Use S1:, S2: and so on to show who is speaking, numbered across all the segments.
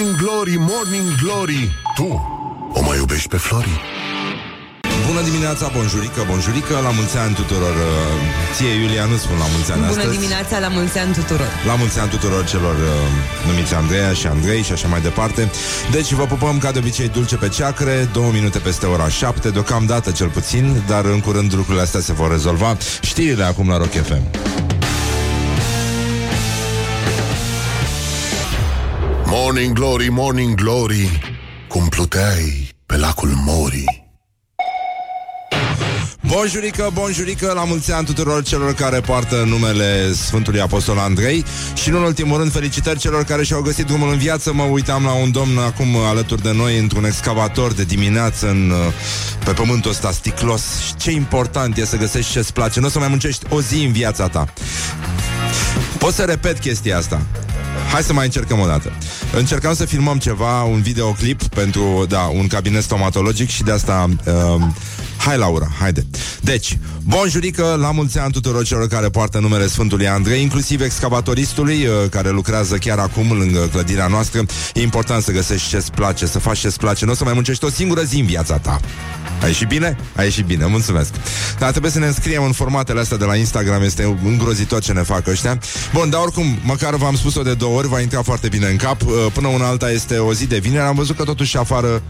S1: Morning Glory, Morning Glory. Tu o mai iubești pe Flori?
S2: Bună dimineața, bonjurică, bonjurică. La mulți ani tuturor uh, Ție, Iulia, nu spun la mulți ani
S3: Bună
S2: astăzi.
S3: dimineața, la mulți ani tuturor.
S2: La mulți ani tuturor celor uh, numiți Andreea și Andrei și așa mai departe. Deci vă pupăm ca de obicei dulce pe ceacre Două minute peste ora șapte Deocamdată cel puțin Dar în curând lucrurile astea se vor rezolva. Știrile acum la Rock FM
S1: Morning Glory, Morning Glory Cum pluteai pe lacul Mori
S2: Bonjurică, bonjurică, la mulți ani tuturor celor care poartă numele Sfântului Apostol Andrei și, nu în ultimul rând, felicitări celor care și-au găsit drumul în viață. Mă uitam la un domn acum alături de noi într-un excavator de dimineață în, pe pământul ăsta sticlos. Și ce important e să găsești ce-ți place. Nu o să mai muncești o zi în viața ta. Pot să repet chestia asta. Hai să mai încercăm o dată. Încercam să filmăm ceva, un videoclip pentru, da, un cabinet stomatologic și de asta uh, Hai, Laura, haide. Deci, bonjurică, la mulți ani tuturor celor care poartă numele Sfântului Andrei, inclusiv excavatoristului uh, care lucrează chiar acum lângă clădirea noastră. E important să găsești ce-ți place, să faci ce-ți place. Nu o să mai muncești o singură zi în viața ta. A ieșit bine? A ieșit bine, mulțumesc. Dar trebuie să ne înscriem în formatele astea de la Instagram, este îngrozitor ce ne fac ăștia. Bun, dar oricum, măcar v-am spus-o de două ori, va intra foarte bine în cap. Uh, până una alta este o zi de vineri, am văzut că totuși afară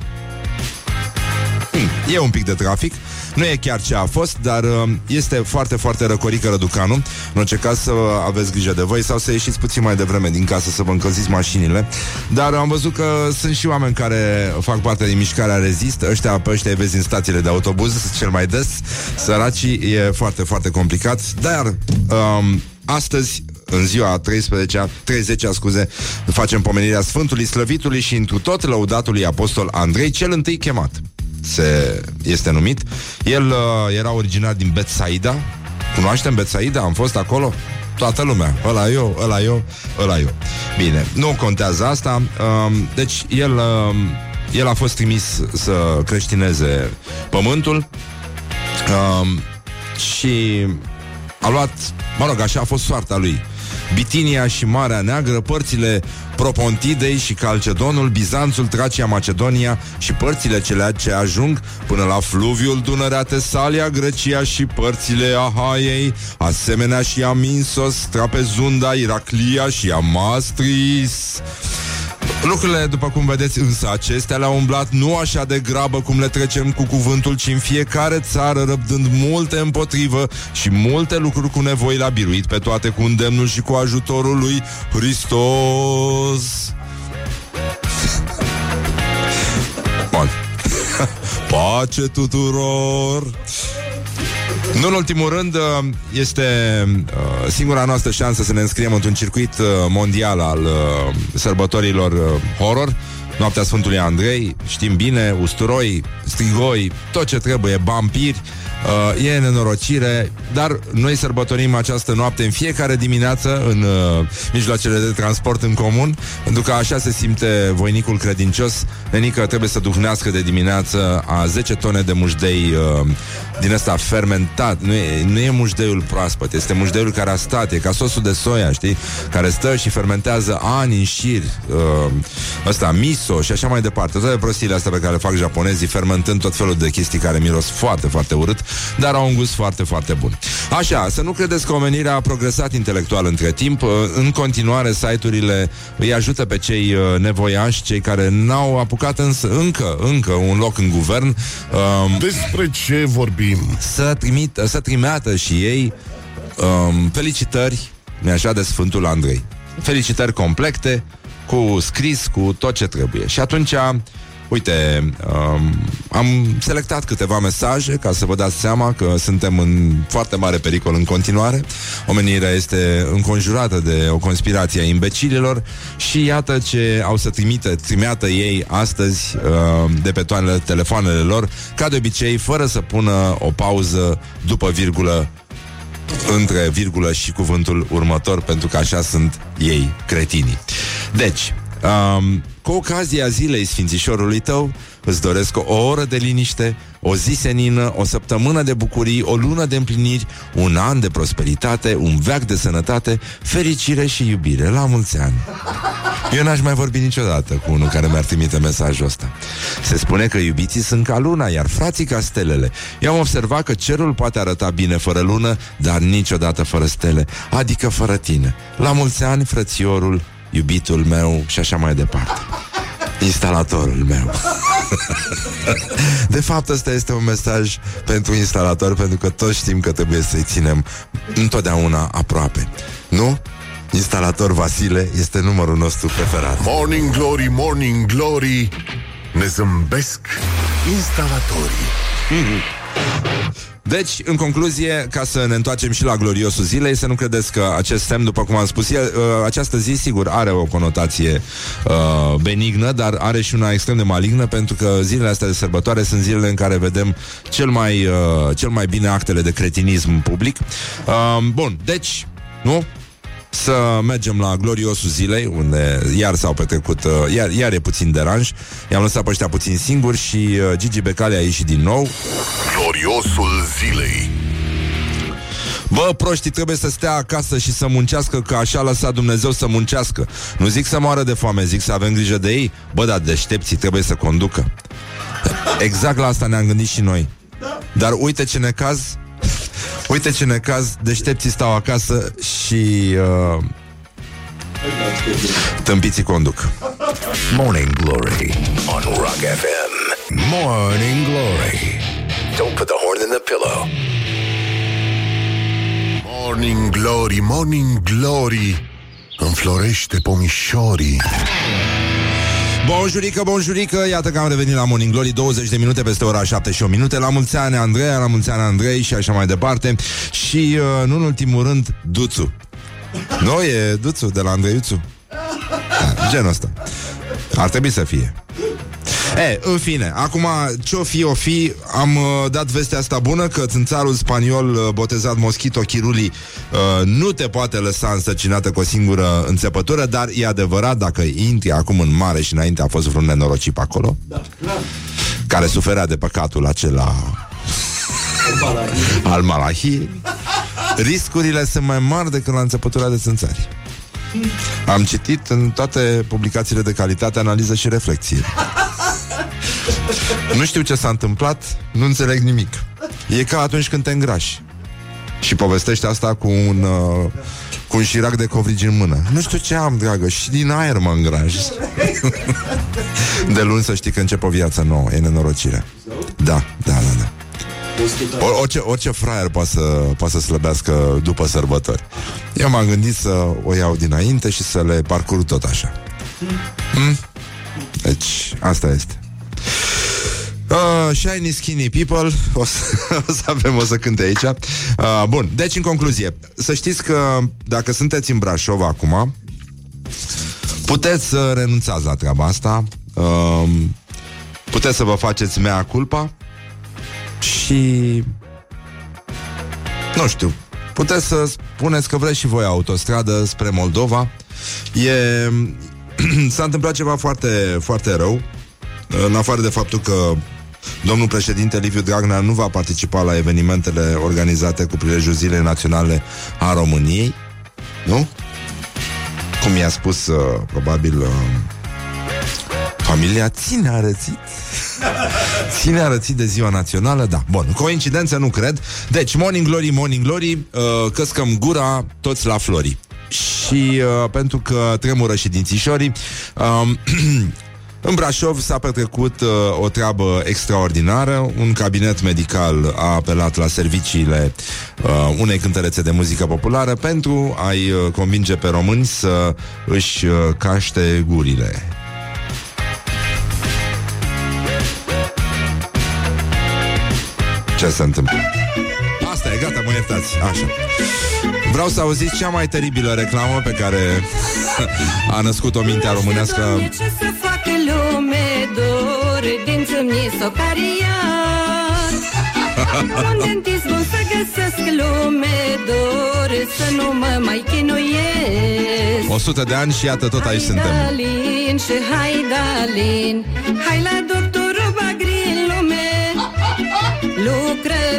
S2: E un pic de trafic. Nu e chiar ce a fost, dar uh, este foarte, foarte răcorică Răducanu. În orice caz să aveți grijă de voi Sau să ieșiți puțin mai devreme din casă Să vă încălziți mașinile. Dar am văzut că sunt și oameni care fac parte din mișcarea Rezist. Ăștia pe ăștia vezi în stațiile de autobuz Cel mai des. Săracii e foarte, foarte complicat. Dar um, astăzi în ziua 13 30 scuze, facem pomenirea Sfântului Slăvitului și întru tot lăudatului Apostol Andrei, cel întâi chemat se, este numit. El uh, era originar din Betsaida. Cunoaștem Betsaida? Am fost acolo? Toată lumea. Ăla eu, ăla eu, ăla eu. Bine, nu contează asta. Uh, deci el, uh, el a fost trimis să creștineze pământul uh, și a luat, mă rog, așa a fost soarta lui. Bitinia și Marea Neagră, părțile Propontidei și Calcedonul, Bizanțul, Tracia, Macedonia și părțile cele ce ajung până la fluviul Dunărea, Tesalia, Grecia și părțile Ahaiei, asemenea și a Minsos, Trapezunda, Iraclia și a Mastris. Lucrurile, după cum vedeți, însă acestea le-au umblat nu așa de grabă cum le trecem cu cuvântul, ci în fiecare țară răbdând multe împotrivă și multe lucruri cu nevoi la biruit pe toate cu îndemnul și cu ajutorul lui Hristos. Bun. Pace tuturor! Nu în ultimul rând, uh, este uh, singura noastră șansă să ne înscriem într-un circuit uh, mondial al sărbătorilor horror. Noaptea Sfântului Andrei, știm bine, usturoi, strigoi, tot ce trebuie, vampiri, Uh, e nenorocire, dar noi sărbătorim această noapte în fiecare dimineață în uh, mijloacele de transport în comun, pentru că așa se simte voinicul credincios. Nenică trebuie să duhnească de dimineață a 10 tone de mușdei uh, din ăsta fermentat. Nu e, nu e mușdeiul proaspăt, este mușdeiul care a stat, e ca sosul de soia, știi? Care stă și fermentează ani în șir. Uh, ăsta, miso și așa mai departe. Toate prostiile astea pe care le fac japonezii, fermentând tot felul de chestii care miros foarte, foarte urât dar au un gust foarte, foarte bun. Așa, să nu credeți că omenirea a progresat intelectual între timp. În continuare, site-urile îi ajută pe cei uh, nevoiași, cei care n-au apucat însă încă, încă un loc în guvern.
S1: Um, Despre ce vorbim?
S2: Să, trimit, să trimeată și ei um, felicitări, mi așa, de Sfântul Andrei. Felicitări complete, cu scris, cu tot ce trebuie. Și atunci Uite, um, am selectat câteva mesaje ca să vă dați seama că suntem în foarte mare pericol în continuare. Omenirea este înconjurată de o conspirație a imbecililor și iată ce au să trimite, trimeată ei astăzi uh, de pe toanele telefoanele lor, ca de obicei, fără să pună o pauză după virgulă între virgulă și cuvântul următor, pentru că așa sunt ei, cretinii. Deci, Um, cu ocazia zilei Sfințișorului tău, îți doresc o oră de liniște, o zi senină, o săptămână de bucurii, o lună de împliniri, un an de prosperitate, un veac de sănătate, fericire și iubire. La mulți ani! Eu n-aș mai vorbi niciodată cu unul care mi-ar trimite mesajul ăsta. Se spune că iubiții sunt ca luna, iar frații ca stelele. Eu am observat că cerul poate arăta bine fără lună, dar niciodată fără stele, adică fără tine. La mulți ani, frățiorul, iubitul meu și așa mai departe. Instalatorul meu. De fapt, ăsta este un mesaj pentru instalator, pentru că toți știm că trebuie să-i ținem întotdeauna aproape. Nu? Instalator Vasile este numărul nostru preferat.
S1: Morning Glory, Morning Glory, ne zâmbesc instalatorii.
S2: Deci, în concluzie, ca să ne întoarcem și la gloriosul zilei, să nu credeți că acest semn, după cum am spus, el, uh, această zi, sigur, are o conotație uh, benignă, dar are și una extrem de malignă, pentru că zilele astea de sărbătoare sunt zilele în care vedem cel mai, uh, cel mai bine actele de cretinism public. Uh, bun, deci, nu? Să mergem la gloriosul zilei, unde iar s-au petrecut, uh, iar, iar e puțin deranj. I-am lăsat pe ăștia puțin singuri și uh, Gigi Becali a ieșit din nou.
S1: Gloriosul zilei.
S2: Bă, proștii trebuie să stea acasă și să muncească Că așa a lăsat Dumnezeu să muncească Nu zic să moară de foame, zic să avem grijă de ei Bă, dar deștepții trebuie să conducă Exact la asta ne-am gândit și noi Dar uite ce necaz Uite ce necaz, deștepții stau acasă și uh, tâmpiții conduc.
S1: Morning Glory on Rock FM. Morning Glory. Don't put the horn in the pillow. Morning Glory, Morning Glory. Înflorește pomișorii.
S2: Bonjurică, bonjurică, iată că am revenit la Morning Glory 20 de minute peste ora 7 și o minute. La mulți ani Andreea, la mulți ani Andrei și așa mai departe. Și, uh, nu în ultimul rând, Duțu. Nu, e Duțu de la Andreiuțu. Da, Genul ăsta. Ar trebui să fie E, în fine, acum ce-o fi, o fi Am uh, dat vestea asta bună Că țânțarul spaniol uh, botezat Moschito Chiruli uh, Nu te poate lăsa însărcinată cu o singură înțepătură Dar e adevărat, dacă intri acum în mare Și înainte a fost vreun nenorocit pe acolo da, Care suferea de păcatul acela Al malahii Riscurile sunt mai mari decât la înțepătura de țânțari. Am citit în toate publicațiile de calitate analiză și reflexie. Nu știu ce s-a întâmplat, nu înțeleg nimic. E ca atunci când te îngrași. Și povestește asta cu un, uh, cu un șirac de covrigi în mână. Nu știu ce am, dragă, și din aer mă îngraj. de luni să știi că încep o viață nouă, e nenorocire. Da, da, da, da. Orice, orice fraier poate să, poate să slăbească după sărbători. Eu m-am gândit să o iau dinainte și să le parcurg tot așa. Hmm? Deci, asta este. Uh, shiny Skinny People. O să, o să avem, o să cânte aici. Uh, Bun, deci în concluzie Să știți că dacă sunteți în Brașov acum Puteți să renunțați la treaba asta uh, Puteți să vă faceți mea culpa Și Nu știu Puteți să spuneți că vreți și voi autostradă spre Moldova. E... S-a întâmplat ceva foarte, foarte rău în afară de faptul că Domnul președinte Liviu Dragnea nu va participa la evenimentele organizate cu prilejul Zilei Naționale a României, nu? Cum i-a spus, uh, probabil, uh, familia ține a rățit. ține a rățit de ziua națională, da. Bun, coincidență nu cred. Deci, Morning Glory, Morning Glory, uh, căscăm gura toți la flori. Și uh, pentru că tremură și dințișorii, uh, În Brașov s-a petrecut uh, o treabă extraordinară. Un cabinet medical a apelat la serviciile uh, unei cântărețe de muzică populară pentru a-i uh, convinge pe români să își uh, caște gurile. Ce se întâmplă? Asta e, gata, mă iertați. Așa. Vreau să auziți cea mai teribilă reclamă pe care a născut-o mintea românească. Ce să lume, dor, din să
S3: Un dentist bun să găsesc lume Dor să nu mă mai chinuiesc.
S2: 100 de ani și iată tot aici
S3: hai
S2: suntem.
S3: Dalin și hai Dalin Hai la doctorul Bagrin lume. Lucră bine,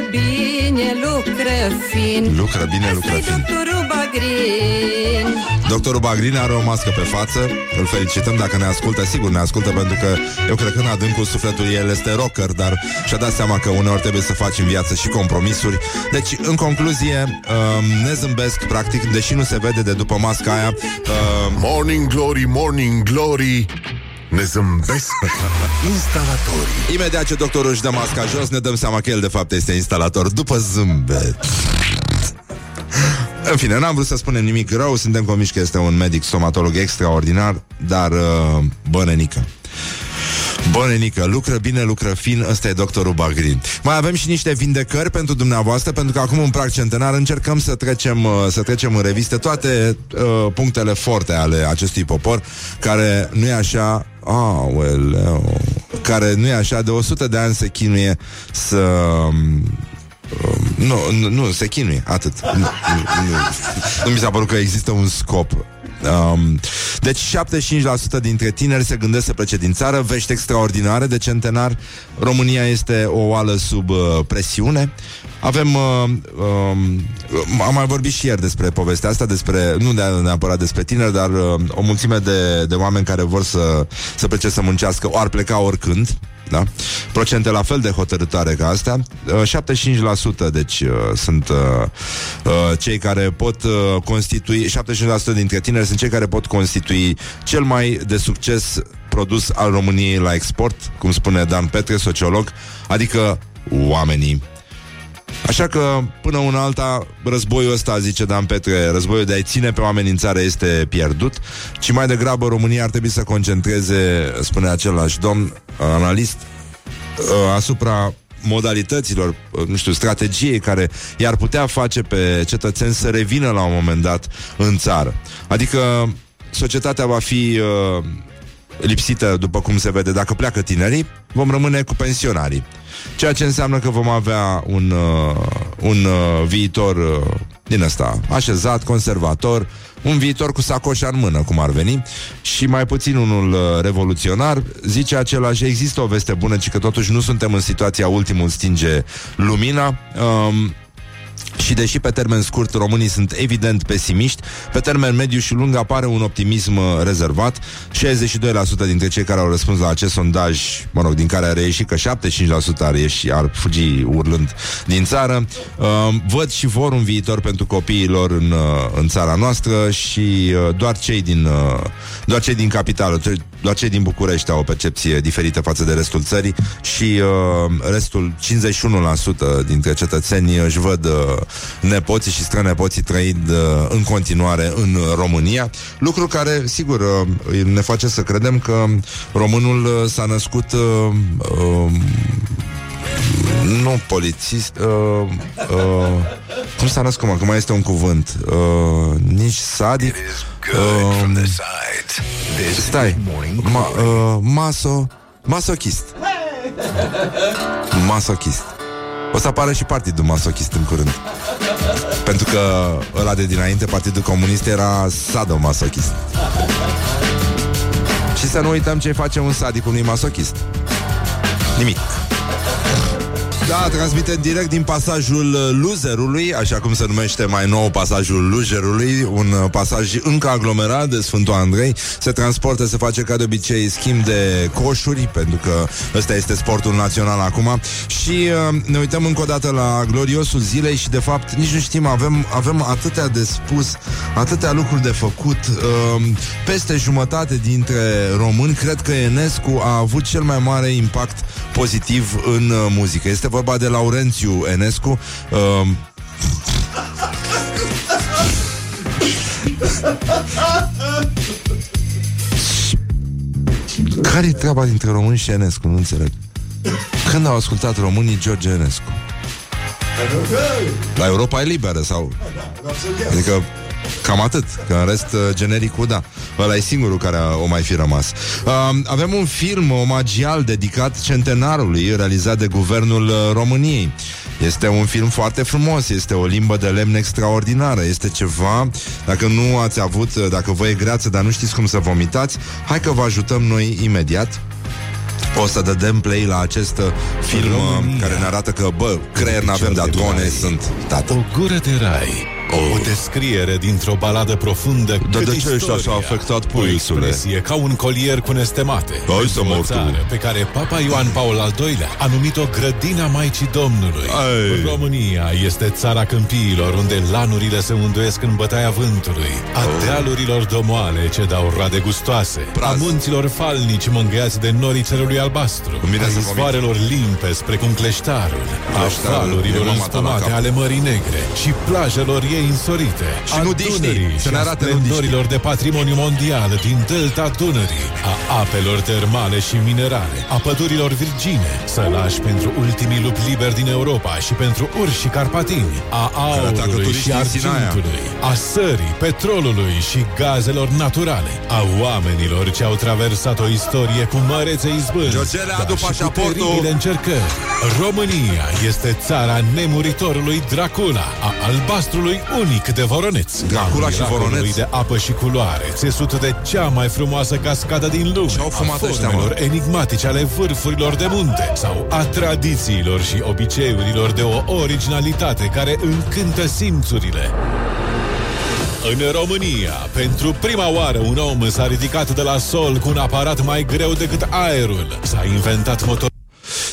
S3: lucră fin.
S2: Lucră bine, lucră
S3: Asta-i
S2: fin.
S3: doctorul Bagrin.
S2: Doctorul Bagrin are o mască pe față. Îl felicităm dacă ne ascultă. Sigur ne ascultă pentru că eu cred că în adâncul sufletului el este rocker Dar și-a dat seama că uneori trebuie să faci în viață și compromisuri. Deci, în concluzie, um, ne zâmbesc practic Deși nu se vede de după masca aia um,
S1: Morning Glory, Morning Glory Ne zâmbesc instalatorii.
S2: Imediat ce doctorul își dă masca jos Ne dăm seama că el de fapt este instalator. După zâmbet. În fine, n-am vrut să spunem nimic rău Suntem convinși că este un medic stomatolog extraordinar Dar, uh, bă, nenică Bă, nenică, lucră bine, lucră fin Ăsta e doctorul Bagrin. Mai avem și niște vindecări pentru dumneavoastră Pentru că acum în prag centenar încercăm să trecem uh, Să trecem în reviste toate uh, Punctele forte ale acestui popor Care nu e așa Aoleu Care nu e așa De 100 de ani se chinuie Să um, nu, nu, nu, se chinuie, atât. Nu, nu, nu, nu mi s-a părut că există un scop. Um, deci 75% dintre tineri se gândesc să plece din țară. Vești extraordinare de centenar. România este o oală sub uh, presiune. Avem uh, um, Am mai vorbit și ieri despre povestea asta despre, Nu de neapărat despre tineri Dar uh, o mulțime de, de oameni care vor să, să plece să muncească O ar pleca oricând da? Procente la fel de hotărătoare ca astea uh, 75% deci uh, sunt uh, uh, cei care pot uh, constitui 75% dintre tineri sunt cei care pot constitui cel mai de succes produs al României la export, cum spune Dan Petre, sociolog, adică oamenii. Așa că, până una alta, războiul ăsta, zice Dan Petre, războiul de a-i ține pe oameni în țară este pierdut, ci mai degrabă România ar trebui să concentreze, spune același domn, analist, uh, asupra modalităților, uh, nu știu, strategiei care i-ar putea face pe cetățeni să revină la un moment dat în țară. Adică societatea va fi uh, lipsită, după cum se vede, dacă pleacă tinerii, vom rămâne cu pensionarii. Ceea ce înseamnă că vom avea un, uh, un uh, viitor uh, din ăsta așezat, conservator, un viitor cu sacoșa în mână, cum ar veni, și mai puțin unul uh, revoluționar. Zice același, există o veste bună, ci că totuși nu suntem în situația ultimul stinge lumina. Um, și deși pe termen scurt românii sunt evident pesimiști, pe termen mediu și lung apare un optimism uh, rezervat. 62% dintre cei care au răspuns la acest sondaj, mă rog, din care a reieșit că 75% ar, ieși, ar fugi urlând din țară, uh, văd și vor un viitor pentru copiii lor în, uh, în țara noastră și uh, doar cei din uh, doar cei din capitală, ce- doar cei din București au o percepție diferită față de restul țării și uh, restul 51% dintre cetățeni își văd uh, nepoții și strănepoții trăind uh, în continuare în România, lucru care, sigur, uh, ne face să credem că românul uh, s-a născut uh, uh, nu polițist uh, uh, Cum s-a născut, mă, că mai este un cuvânt. Uh, Nici sadic
S1: Good from the
S2: uh,
S1: side. This
S2: Stai
S1: is Morning
S2: Ma,
S1: Glory
S2: uh, Maso Masochist. Masochist. O să apară și partidul masochist în curând. Pentru că ăla de dinainte, Partidul Comunist era sadomasochist. Și să nu uităm ce face un sadic unui masochist. Nimic da, transmitem direct din pasajul uh, Loserului, așa cum se numește mai nou pasajul Loserului, un uh, pasaj încă aglomerat de Sfântul Andrei. Se transportă, se face ca de obicei schimb de coșuri, pentru că ăsta este sportul național acum. Și uh, ne uităm încă o dată la gloriosul zilei și de fapt nici nu știm, avem, avem atâtea de spus, atâtea lucruri de făcut. Uh, peste jumătate dintre români cred că Enescu a avut cel mai mare impact pozitiv în uh, muzică. Este vorba de Laurențiu Enescu. Uh, care-i treaba dintre români și Enescu? Nu înțeleg. Când au ascultat românii George Enescu? La Europa e liberă sau... Adică Cam atât, că în rest uh, genericul, da Ăla e singurul care a- o mai fi rămas uh, Avem un film omagial dedicat centenarului Realizat de Guvernul uh, României Este un film foarte frumos, este o limbă de lemn extraordinară, este ceva, dacă nu ați avut, dacă vă e greață, dar nu știți cum să vomitați, hai că vă ajutăm noi imediat. O să dăm play la acest uh, film uh,
S4: România.
S2: care ne arată că, bă, creier n-avem, dar
S4: de
S2: drone
S4: rai.
S2: sunt, tată.
S4: O gură de rai O descriere dintr-o baladă profundă
S2: Dar
S4: cât
S2: de ce ești
S4: istoria.
S2: așa afectat,
S4: O
S2: puiusule?
S4: expresie ca un colier cu nestemate
S2: Hai
S4: Pentru
S2: să mor
S4: o
S2: tu.
S4: țară pe care Papa Ioan Paul al II-lea A numit-o grădina Maicii Domnului
S2: Ai.
S4: România este țara câmpiilor Unde lanurile se unduiesc în bătaia vântului A dealurilor domoale ce dau rade gustoase A
S2: Praz.
S4: munților falnici mângâiați de norii cerului albastru
S2: Îmi vine
S4: A
S2: să vomit.
S4: izvoarelor limpezi precum cleștarul A
S2: Cleștarul, e
S4: valurilor
S2: mama ta la
S4: înspumate
S2: cap.
S4: ale Mării Negre Și plajelor ei însorite
S2: Și
S4: a
S2: nudiștii,
S4: Dunării
S2: să
S4: și
S2: ne
S4: a
S2: arate
S4: splendorilor de patrimoniu mondial din delta Dunării, a apelor termale și minerale, a pădurilor virgine, sălași pentru ultimii lupi liberi din Europa și pentru urși carpatini, a
S2: atacă
S4: aurului
S2: turiștii
S4: și
S2: din Sinaia.
S4: argintului, a sării, petrolului și gazelor naturale, a oamenilor ce au traversat o istorie cu mărețe izbând,
S2: Georgele, adu
S4: și cu
S2: pașaportul.
S4: teribile încercări. România este țara nemuritorului Dracula, a albastrului unic de Voroneț.
S2: Dracula
S4: a
S2: și
S4: miracolului
S2: Voroneț.
S4: de apă și culoare, țesut de cea mai frumoasă cascadă din lume,
S2: Ce-au fumat
S4: a
S2: ăștia, mă?
S4: formelor enigmatice ale vârfurilor de munte sau a tradițiilor și obiceiurilor de o originalitate care încântă simțurile. În România, pentru prima oară un om s-a ridicat de la sol cu un aparat mai greu decât aerul. S-a inventat motor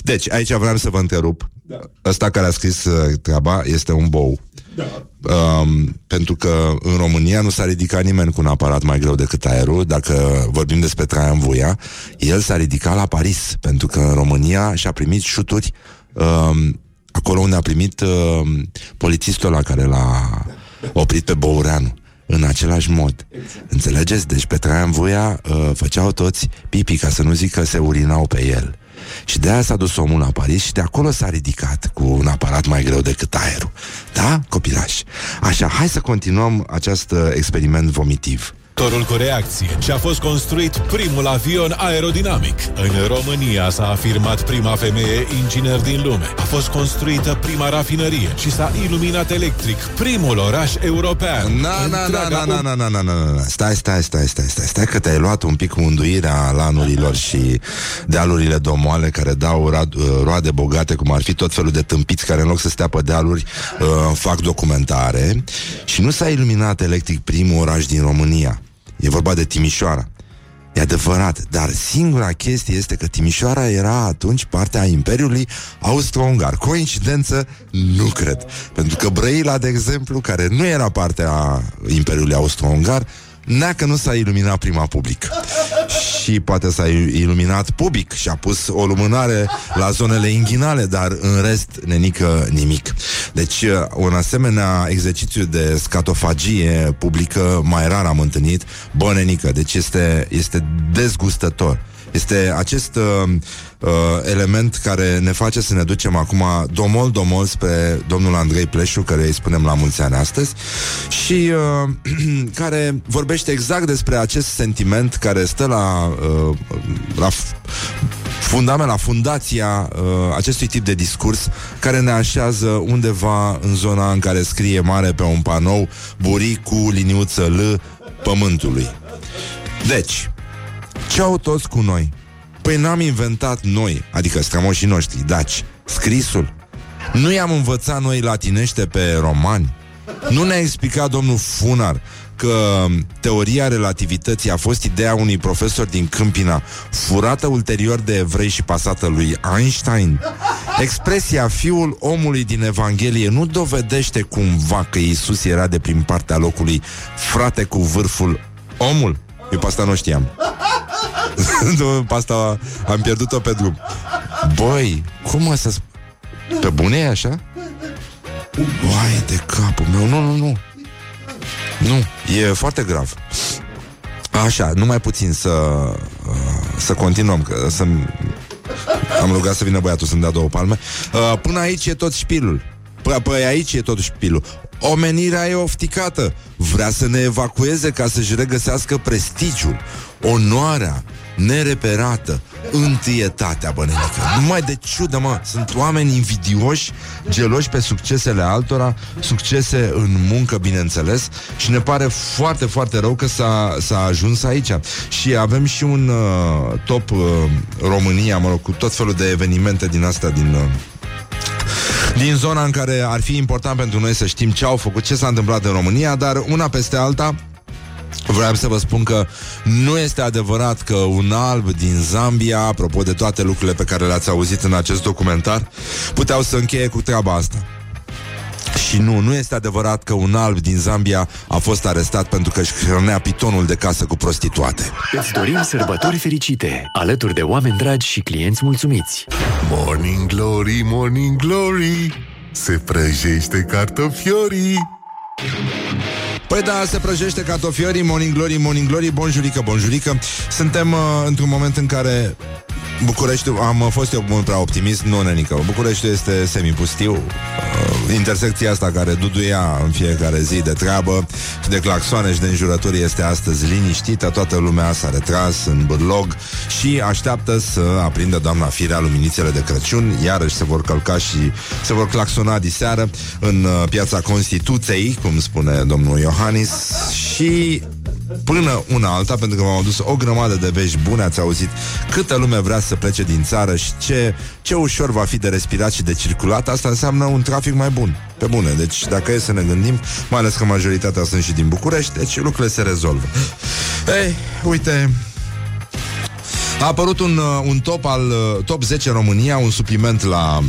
S2: Deci, aici vreau să vă întrerup. Da. Ăsta care a scris uh, treaba este un bou. Da. Um, pentru că în România nu s-a ridicat nimeni cu un aparat mai greu decât aerul. Dacă vorbim despre Traian Vuia, el s-a ridicat la Paris, pentru că în România și-a primit șuturi um, acolo unde a primit um, polițistul la care l-a oprit pe Boureanu. În același mod. Înțelegeți? Deci pe Traian Vuia uh, făceau toți pipi, ca să nu zic că se urinau pe el. Și de aia s-a dus omul la Paris și de acolo s-a ridicat cu un aparat mai greu decât aerul. Da, copilaș? Așa, hai să continuăm acest uh, experiment vomitiv.
S4: Motorul cu reacție și a fost construit primul avion aerodinamic. În România s-a afirmat prima femeie inginer din lume. A fost construită prima rafinărie și s-a iluminat electric primul oraș european.
S2: Na, na, na,
S4: Întreaga
S2: na, na, na, na, na, na, na. Stai, stai, stai, stai, stai, stai că te-ai luat un pic cu unduirea lanurilor și dealurile domoale care dau ra- roade bogate, cum ar fi tot felul de tâmpiți care în loc să stea pe dealuri uh, fac documentare și nu s-a iluminat electric primul oraș din România. E vorba de Timișoara. E adevărat, dar singura chestie este că Timișoara era atunci partea Imperiului Austro-Ungar. Coincidență? Nu cred. Pentru că Brăila, de exemplu, care nu era partea Imperiului Austro-Ungar, Neacă nu s-a iluminat prima public. Și poate s-a iluminat public Și a pus o lumânare la zonele inghinale Dar în rest nenică nimic. Deci un asemenea exercițiu de scatofagie publică Mai rar am întâlnit. Bă, nenică, deci este, este dezgustător. Este acest uh, uh, element care ne face să ne ducem acum domol-domol spre domnul Andrei Pleșu, care îi spunem la mulți ani astăzi, și uh, care vorbește exact despre acest sentiment care stă la, uh, la f- fundament, la fundația uh, acestui tip de discurs care ne așează undeva în zona în care scrie mare pe un panou buric cu liniuță L pământului. Deci, ce au toți cu noi? Păi n-am inventat noi, adică strămoșii noștri, daci, scrisul. Nu i-am învățat noi latinește pe romani? Nu ne-a explicat domnul Funar că teoria relativității a fost ideea unui profesor din Câmpina, furată ulterior de evrei și pasată lui Einstein? Expresia fiul omului din Evanghelie nu dovedește cumva că Iisus era de prin partea locului frate cu vârful omul? Eu pe asta nu știam. Nu, pe asta am pierdut-o pe drum. Băi, cum mă să... sp- Pe bune e așa? Uai de capul meu, nu, nu, nu. Nu, e foarte grav. Așa, numai puțin să uh, să continuăm, că să am rugat să vină băiatul să-mi dea două palme. Uh, până aici e tot șpilul. Păi, păi aici e tot șpilul. Omenirea e ofticată. Vrea să ne evacueze ca să-și regăsească prestigiul, onoarea, nereperată, întâietatea, bănenică. Numai de ciudă, mă, sunt oameni invidioși, geloși pe succesele altora, succese în muncă, bineînțeles, și ne pare foarte, foarte rău că s-a, s-a ajuns aici. Și avem și un uh, top uh, România, mă rog, cu tot felul de evenimente din astea, din... Uh, din zona în care ar fi important pentru noi să știm ce au făcut, ce s-a întâmplat în România, dar una peste alta, Vreau să vă spun că nu este adevărat că un alb din Zambia, apropo de toate lucrurile pe care le-ați auzit în acest documentar, puteau să încheie cu treaba asta. Și nu, nu este adevărat că un alb din Zambia a fost arestat pentru că își hrănea pitonul de casă cu prostituate.
S5: Îți dorim sărbători fericite, alături de oameni dragi și clienți mulțumiți.
S6: Morning Glory, Morning Glory, se prăjește cartofiorii.
S2: Păi da, se prăjește cartofiorii, morning glory, morning glory, bonjurică, bonjurică. Suntem uh, într-un moment în care Bucureștiul, am fost eu mult prea optimist, nu, nenică. Bucureștiul este semipustiu. Uh, intersecția asta care duduia în fiecare zi de treabă și de claxoane și de înjurături este astăzi liniștită. Toată lumea s-a retras în bârlog și așteaptă să aprindă doamna Firea luminițele de Crăciun. Iarăși se vor călca și se vor claxona diseară în uh, piața Constituției, cum spune domnul Iohannis. Și până una alta, pentru că m-am adus o grămadă de vești bune, ați auzit câtă lume vrea să plece din țară și ce, ce ușor va fi de respirat și de circulat, asta înseamnă un trafic mai bun. Pe bune, deci dacă e să ne gândim, mai ales că majoritatea sunt și din București, deci lucrurile se rezolvă. Ei, uite, a apărut un, uh, un top al uh, top 10 România, un supliment la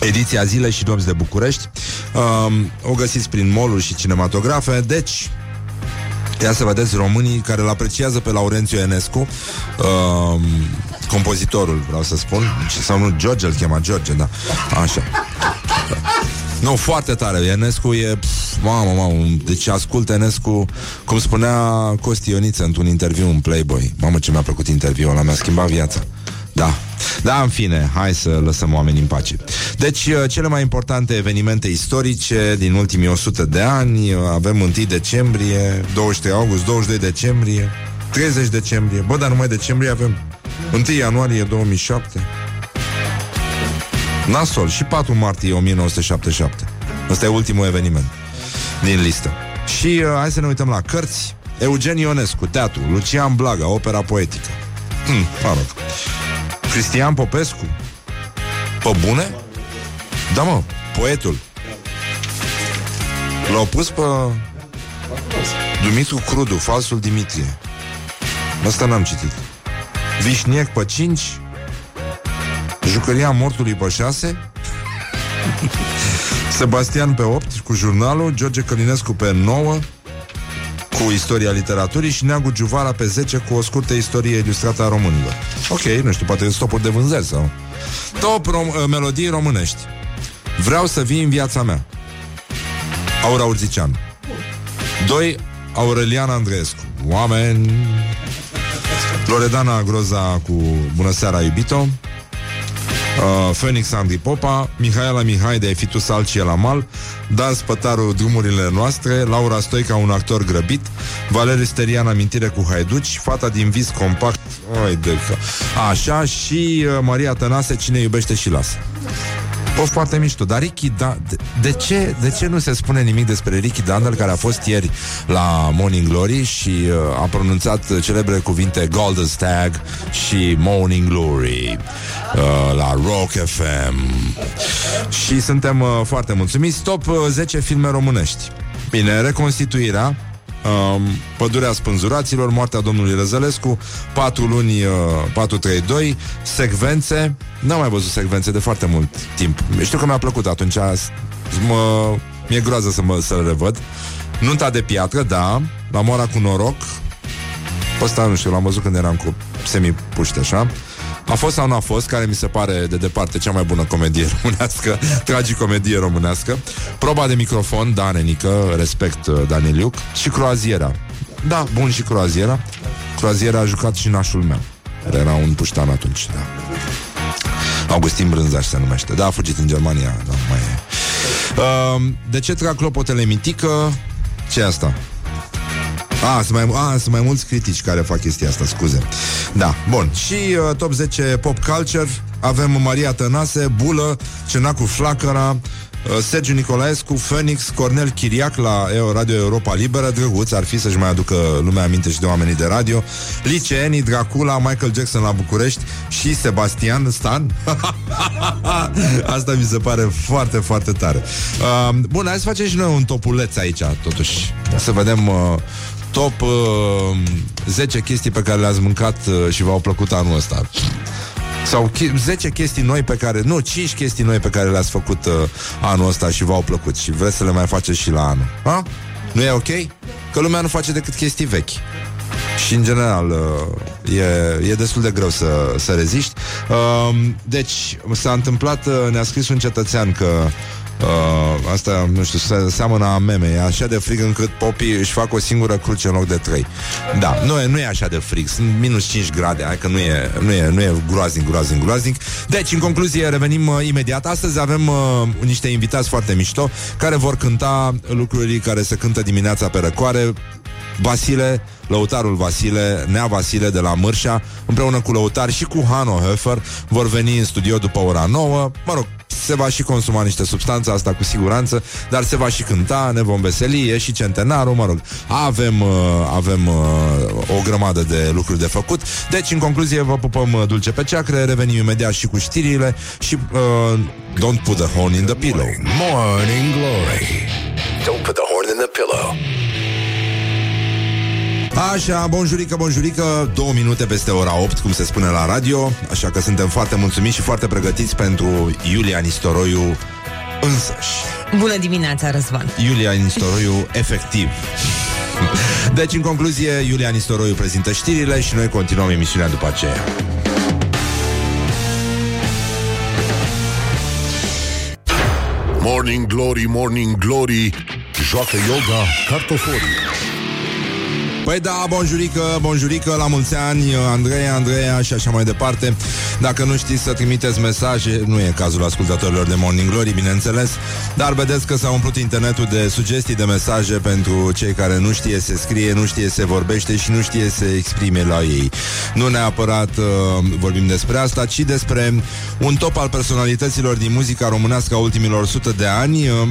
S2: ediția Zile și Nopți de București. Um, o găsiți prin moluri și cinematografe, deci Ia să vedeți românii care îl apreciază pe Laurențiu Enescu uh, Compozitorul, vreau să spun Sau nu, George îl chema George, da Așa nu, foarte tare. Enescu e... Pf, mamă, mamă. Deci ascult Enescu, cum spunea Costi Ioniță într-un interviu în Playboy. Mamă, ce mi-a plăcut interviul ăla, mi-a schimbat viața. Da. Da, în fine, hai să lăsăm oamenii în pace. Deci, uh, cele mai importante evenimente istorice din ultimii 100 de ani, uh, avem 1 decembrie, 23 august, 22 decembrie, 30 decembrie, bă, dar numai decembrie avem 1 ianuarie 2007. Nasol și 4 martie 1977. Ăsta e ultimul eveniment din listă. Și uh, hai să ne uităm la cărți. Eugen Ionescu, teatru, Lucian Blaga, opera poetică. Hmm, mă rog. Cristian Popescu. Pe bune? Da, mă, poetul. L-au pus pe Dumitru Crudu, falsul Dimitrie. Asta n-am citit. Vișniec pe 5 Jucăria mortului pe 6 Sebastian pe 8 cu jurnalul. George Călinescu pe 9 cu istoria literaturii și Neagu Giuvara pe 10 cu o scurtă istorie ilustrată a românilor. Ok, nu știu, poate stopuri de vânzări sau... Top rom- melodii românești. Vreau să vii în viața mea. Aura Urzician. 2. Aurelian Andreescu. Oameni... Loredana Groza cu Bună seara, iubito uh, Phoenix Andri Popa, Mihaela Mihai de Fitu Salcie la Mal, Dan Spătaru Drumurile noastre, Laura Stoica, un actor grăbit, Valeriu Sterian, amintire cu Haiduci, Fata din vis compact, Oi de că... Așa, și uh, Maria Tănase, Cine iubește și lasă. O foarte mișto. Dar Ricky, da, de, de, ce, de ce nu se spune nimic despre Ricky Dandel, care a fost ieri la Morning Glory și uh, a pronunțat celebre cuvinte Golden Stag și Morning Glory uh, la Rock FM. Și suntem uh, foarte mulțumiți. Top uh, 10 filme românești. Bine, reconstituirea Um, Pădurea spânzuraților, Moartea domnului Răzălescu 4 luni, uh, 432 Secvențe. N-am mai văzut secvențe de foarte mult timp. Știu că mi-a plăcut atunci mă, Mi-e groază să mă să revăd. Nunta de piatră, da La moara cu noroc. Ăsta nu știu, l-am văzut când eram cu semi-puște așa a fost sau nu a fost, care mi se pare de departe cea mai bună comedie românească, tragicomedie românească. Proba de microfon, da, nenică, respect uh, Daniel Iuc, și croaziera. Da, bun și croaziera. Croaziera a jucat și nașul meu. Care era un puștan atunci, da. Augustin Brânzaș se numește. Da, a fugit în Germania, da, mai e. Uh, de ce trag clopotele mitică? ce e asta? A, sunt mai, a, sunt mai mulți critici care fac chestia asta, scuze. Da, bun. Și uh, top 10 pop culture avem Maria Tănase, Bulă, Cenacu Flacăra, uh, Sergiu Nicolaescu, Phoenix, Cornel Chiriac la Radio Europa Liberă, drăguț ar fi să-și mai aducă lumea aminte și de oamenii de radio, liceenii, Dracula, Michael Jackson la București și Sebastian Stan. Asta mi se pare foarte, foarte tare. Uh, bun, hai să facem și noi un topuleț aici, totuși. Să vedem... Uh, top uh, 10 chestii pe care le-ați mâncat uh, și v-au plăcut anul ăsta. Sau ch- 10 chestii noi pe care... Nu, 5 chestii noi pe care le-ați făcut uh, anul ăsta și v-au plăcut și vreți să le mai faceți și la anul. Ha? Nu e ok? Că lumea nu face decât chestii vechi. Și în general uh, e, e destul de greu să, să reziști. Uh, deci s-a întâmplat, uh, ne-a scris un cetățean că Uh, asta, nu știu, se, seamănă a meme. E așa de frig încât popii își fac o singură cruce în loc de trei. Da, nu e, nu e așa de frig. Sunt minus 5 grade Hai că nu e, nu e, nu e groaznic, groaznic, groaznic. Deci, în concluzie, revenim uh, imediat. Astăzi avem uh, niște invitați foarte mișto Care vor cânta lucruri care se cântă dimineața pe răcoare Vasile, lăutarul Vasile, Nea Vasile de la Mârșa, împreună cu lăutar și cu Hano Höfer, vor veni în studio după ora 9. Mă rog, se va și consuma niște substanțe, asta cu siguranță, dar se va și cânta, ne vom veseli, e și centenarul, mă rog, avem, uh, avem uh, o grămadă de lucruri de făcut. Deci, în concluzie, vă pupăm uh, dulce pe ceacre, revenim imediat și cu știrile și uh, don't put the horn in the pillow.
S1: Morning Glory. Don't put the horn in the pillow.
S2: Așa, bonjurică, bonjurică, două minute peste ora 8, cum se spune la radio, așa că suntem foarte mulțumiți și foarte pregătiți pentru Iulia Nistoroiu însăși.
S7: Bună dimineața, Răzvan.
S2: Iulia Nistoroiu efectiv. Deci, în concluzie, Iulia Nistoroiu prezintă știrile și noi continuăm emisiunea după aceea.
S6: Morning Glory, Morning Glory Joacă yoga cartoforii
S2: Păi da, bonjurică, bonjurică, la mulți ani, Andreea, Andreea și așa mai departe. Dacă nu știți să trimiteți mesaje, nu e cazul ascultătorilor de Morning Glory, bineînțeles, dar vedeți că s-a umplut internetul de sugestii de mesaje pentru cei care nu știe să scrie, nu știe să vorbește și nu știe să exprime la ei. Nu neapărat uh, vorbim despre asta, ci despre un top al personalităților din muzica românească a ultimilor 100 de ani, uh,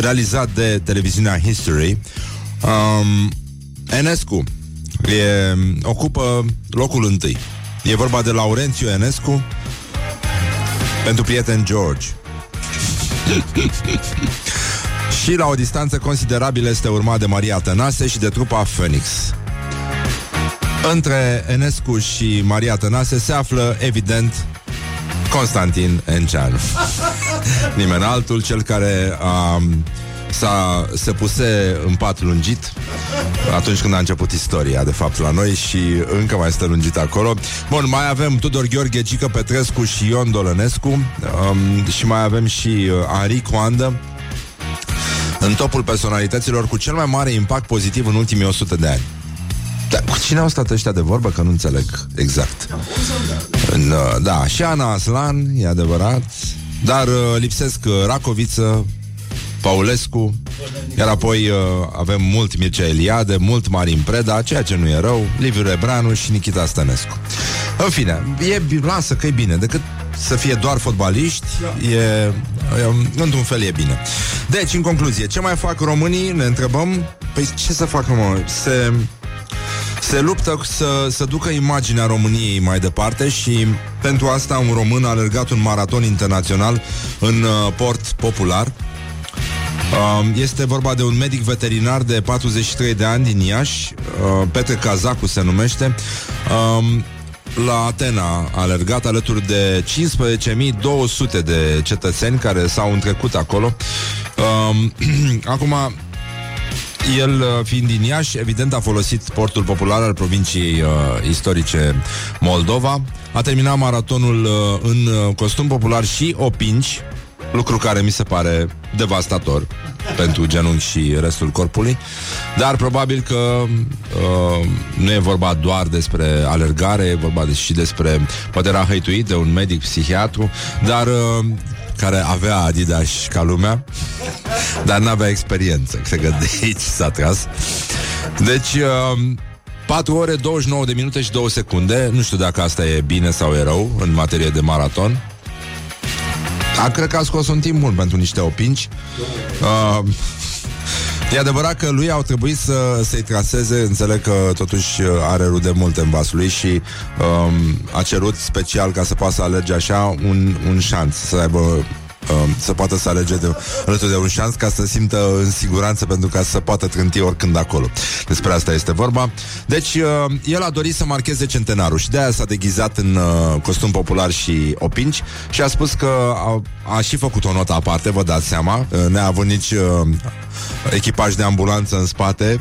S2: realizat de televiziunea History. Um, Enescu e, ocupă locul întâi. E vorba de Laurențiu Enescu pentru prieten George. și la o distanță considerabilă este urmat de Maria Tănase și de trupa Phoenix. Între Enescu și Maria Tănase se află, evident, Constantin Enceanu. Nimeni altul, cel care a s-a, se puse în pat lungit atunci când a început istoria, de fapt, la noi și încă mai stă lungit acolo. Bun, mai avem Tudor Gheorghe, Gică Petrescu și Ion Dolănescu um, și mai avem și uh, Henri Coandă în topul personalităților cu cel mai mare impact pozitiv în ultimii 100 de ani. Dar cu cine au stat ăștia de vorbă? Că nu înțeleg exact. În, uh, da, și Ana Aslan, e adevărat, dar uh, lipsesc uh, Racoviță, Paulescu, iar apoi uh, avem mult Mircea Eliade, mult Marin Preda, ceea ce nu e rău, Liviu Rebranu și Nikita Stănescu. În fine, e, lasă că e bine, decât să fie doar fotbaliști, e, e, într-un fel e bine. Deci, în concluzie, ce mai fac românii? Ne întrebăm, păi ce să facă, mă? Se, se luptă să, să ducă imaginea României mai departe și pentru asta un român a alergat un maraton internațional în uh, port popular, Um, este vorba de un medic veterinar de 43 de ani din Iași, uh, Petre Cazacu se numește. Um, la Atena a alergat alături de 15.200 de cetățeni care s-au întrecut acolo. Um, acum, el, uh, fiind din Iași, evident a folosit portul popular al provinciei uh, istorice Moldova. A terminat maratonul uh, în uh, costum popular și opinci, lucru care mi se pare devastator pentru genunchi și restul corpului, dar probabil că uh, nu e vorba doar despre alergare, e vorba de, și despre, poate era hăituit de un medic psihiatru, dar uh, care avea Adidas ca lumea, dar n-avea experiență. Cred că de aici s-a tras. Deci, uh, 4 ore, 29 de minute și 2 secunde. Nu știu dacă asta e bine sau e rău în materie de maraton. A, cred că a scos un timp bun pentru niște opinci. Uh, E adevărat că lui au trebuit să, să-i traseze Înțeleg că totuși are rude multe în vasul lui Și um, a cerut special ca să poată să alerge așa Un, un șanț Să aibă um, să poată să alege de, alături de un șans ca să simtă în siguranță pentru ca să poată trânti oricând acolo. Despre asta este vorba. Deci, uh, el a dorit să marcheze centenarul și de-aia s-a deghizat în uh, costum popular și opinci și a spus că a, a și făcut o notă aparte, vă dați seama, uh, neavând nici uh, echipaj de ambulanță în spate,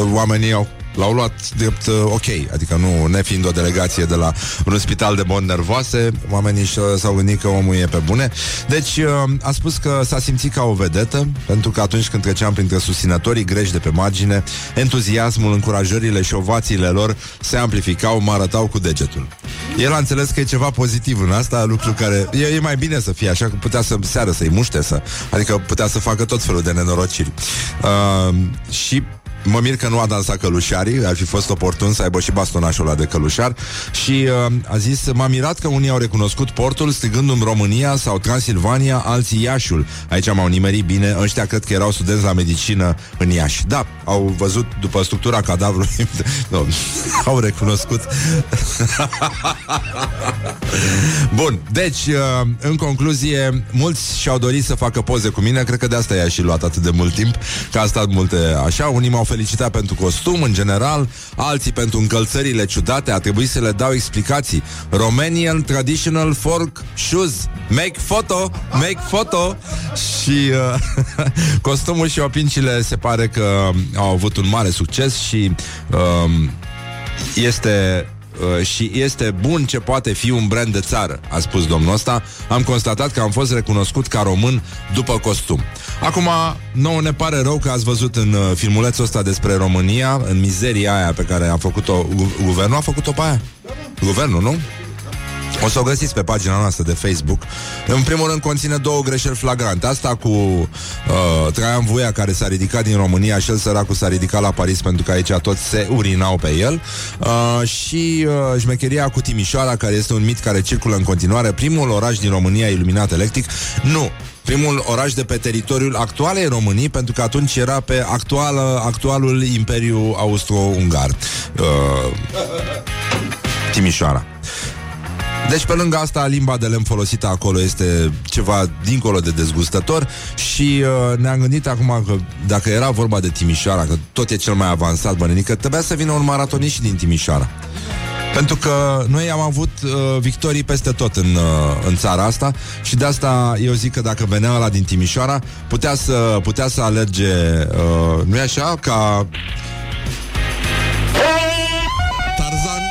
S2: uh, oamenii au L-au luat drept uh, ok, adică nu nefiind o delegație de la un spital de boli nervoase, oamenii și- s-au gândit că omul e pe bune. Deci uh, a spus că s-a simțit ca o vedetă, pentru că atunci când treceam printre susținătorii greși de pe margine, entuziasmul, încurajările și ovațiile lor se amplificau, mă arătau cu degetul. El a înțeles că e ceva pozitiv în asta, lucru care e, e mai bine să fie așa, că putea să seară să-i muște, să, adică putea să facă tot felul de nenorociri. Uh, și Mă mir că nu a dansat călușarii, ar fi fost oportun să aibă și bastonașul ăla de călușar și uh, a zis, m-a mirat că unii au recunoscut portul strigându-mi România sau Transilvania, alții Iașul. Aici m-au nimerit bine, ăștia cred că erau studenți la medicină în Iași. Da, au văzut după structura cadavrului, nu, au recunoscut. Bun, deci, uh, în concluzie, mulți și-au dorit să facă poze cu mine, cred că de asta i-a și luat atât de mult timp, că a stat multe așa, unii m-au felicitat pentru costum în general, alții pentru încălțările ciudate, a trebuit să le dau explicații. Romanian Traditional Fork Shoes, make photo, make photo și uh, costumul și opincile se pare că au avut un mare succes și uh, este Uh, și este bun ce poate fi un brand de țară, a spus domnul ăsta. Am constatat că am fost recunoscut ca român după costum. Acum, nouă ne pare rău că ați văzut în uh, filmulețul ăsta despre România, în mizeria aia pe care a făcut-o gu- guvernul, a făcut-o pe aia? Guvernul, nu? O să o găsiți pe pagina noastră de Facebook. În primul rând conține două greșeli flagrante. Asta cu uh, Traian Vuia care s-a ridicat din România și el săracul s-a ridicat la Paris pentru că aici toți se urinau pe el. Uh, și uh, șmecheria cu Timișoara care este un mit care circulă în continuare. Primul oraș din România iluminat electric. Nu, primul oraș de pe teritoriul actualei Românii, pentru că atunci era pe actuală, actualul Imperiu Austro-Ungar. Uh, Timișoara. Deci, pe lângă asta, limba de lemn folosită acolo este ceva dincolo de dezgustător și uh, ne-am gândit acum că dacă era vorba de Timișoara, că tot e cel mai avansat bănenică, trebuia să vină un maratonist și din Timișoara. Pentru că noi am avut uh, victorii peste tot în, uh, în țara asta și de asta eu zic că dacă venea la din Timișoara, putea să, putea să alerge, uh, nu-i așa, ca Tarzan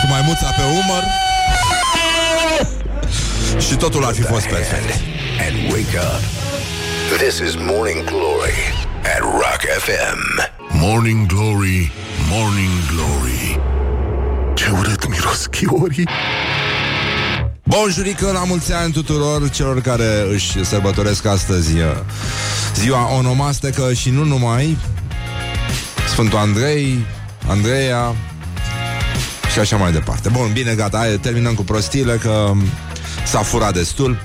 S2: cu maimuța pe umăr și totul ar fi fost perfect.
S1: And wake up. This is Morning Glory at Rock FM.
S6: Morning Glory, Morning Glory Ce urât miros chiorii
S2: Bonjurică, la mulți ani tuturor celor care își sărbătoresc astăzi uh, ziua onomastecă și nu numai Sfântul Andrei, Andreea și așa mai departe. Bun, bine, gata, hai, terminăm cu prostiile că um, s-a furat destul.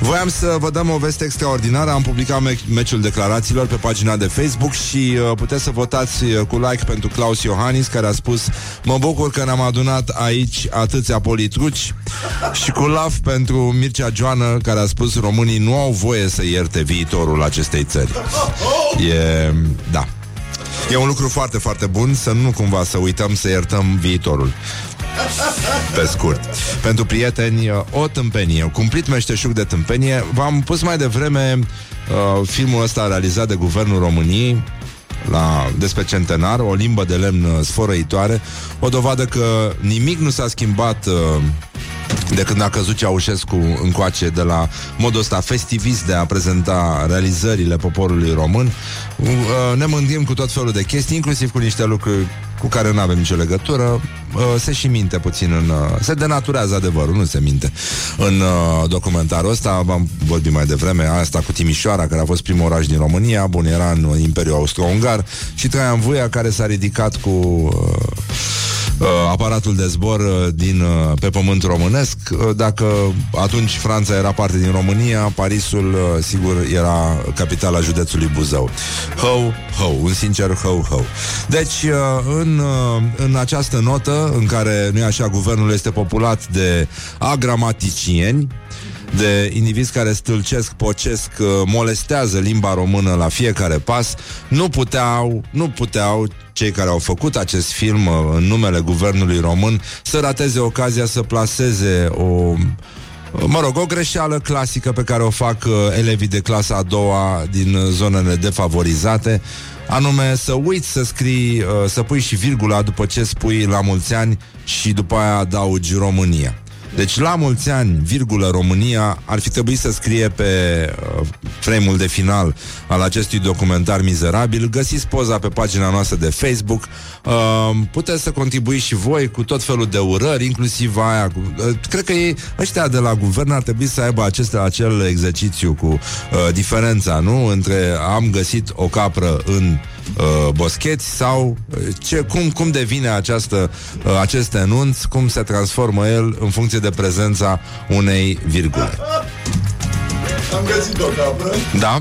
S2: Voiam să vă dăm o veste extraordinară. Am publicat me- meciul declarațiilor pe pagina de Facebook Și uh, puteți să votați uh, cu like pentru Claus Iohannis Care a spus Mă bucur că ne-am adunat aici atâția politruci Și cu laf pentru Mircea Joană Care a spus românii nu au voie să ierte viitorul acestei țări. E... da. E un lucru foarte, foarte bun Să nu cumva să uităm să iertăm viitorul pe scurt. Pentru prieteni, o tâmpenie, cumplit meșteșug de tâmpenie. V-am pus mai devreme uh, filmul ăsta realizat de Guvernul României la, despre centenar, o limbă de lemn uh, sfărăitoare, o dovadă că nimic nu s-a schimbat uh, de când a căzut Ceaușescu încoace de la modul ăsta festivist de a prezenta realizările poporului român. Uh, ne mândrim cu tot felul de chestii, inclusiv cu niște lucruri cu care nu avem nicio legătură, uh, se și minte puțin în... Uh, se denaturează adevărul, nu se minte. În uh, documentarul ăsta, am vorbit mai devreme, asta cu Timișoara, care a fost primul oraș din România, bun, era în Imperiul Austro-Ungar, și Traian Vuia, care s-a ridicat cu... Uh, aparatul de zbor uh, din, uh, pe pământ românesc. Uh, dacă atunci Franța era parte din România, Parisul, uh, sigur, era capitala județului Buzău. Ho, ho, un sincer ho, ho. Deci, uh, în, uh, în această notă, în care, nu așa, guvernul este populat de agramaticieni, de indivizi care stâlcesc, pocesc, uh, molestează limba română la fiecare pas, nu puteau, nu puteau cei care au făcut acest film uh, în numele guvernului român să rateze ocazia să placeze o Mă rog, o greșeală clasică pe care o fac uh, elevii de clasa a doua din uh, zonele defavorizate, anume să uiți să scrii, uh, să pui și virgula după ce spui la mulți ani și după aia adaugi România. Deci la mulți ani, virgulă România, ar fi trebuit să scrie pe uh, frame-ul de final al acestui documentar mizerabil. Găsiți poza pe pagina noastră de Facebook. Uh, puteți să contribuiți și voi cu tot felul de urări, inclusiv aia. Cu, uh, cred că ei, ăștia de la guvern ar trebui să aibă acest, acel exercițiu cu uh, diferența, nu? Între am găsit o capră în uh, boscheți sau uh, ce, cum, cum devine această, uh, acest enunț, cum se transformă el în funcție de prezența unei virgule.
S6: Am găsit o capră.
S2: Da?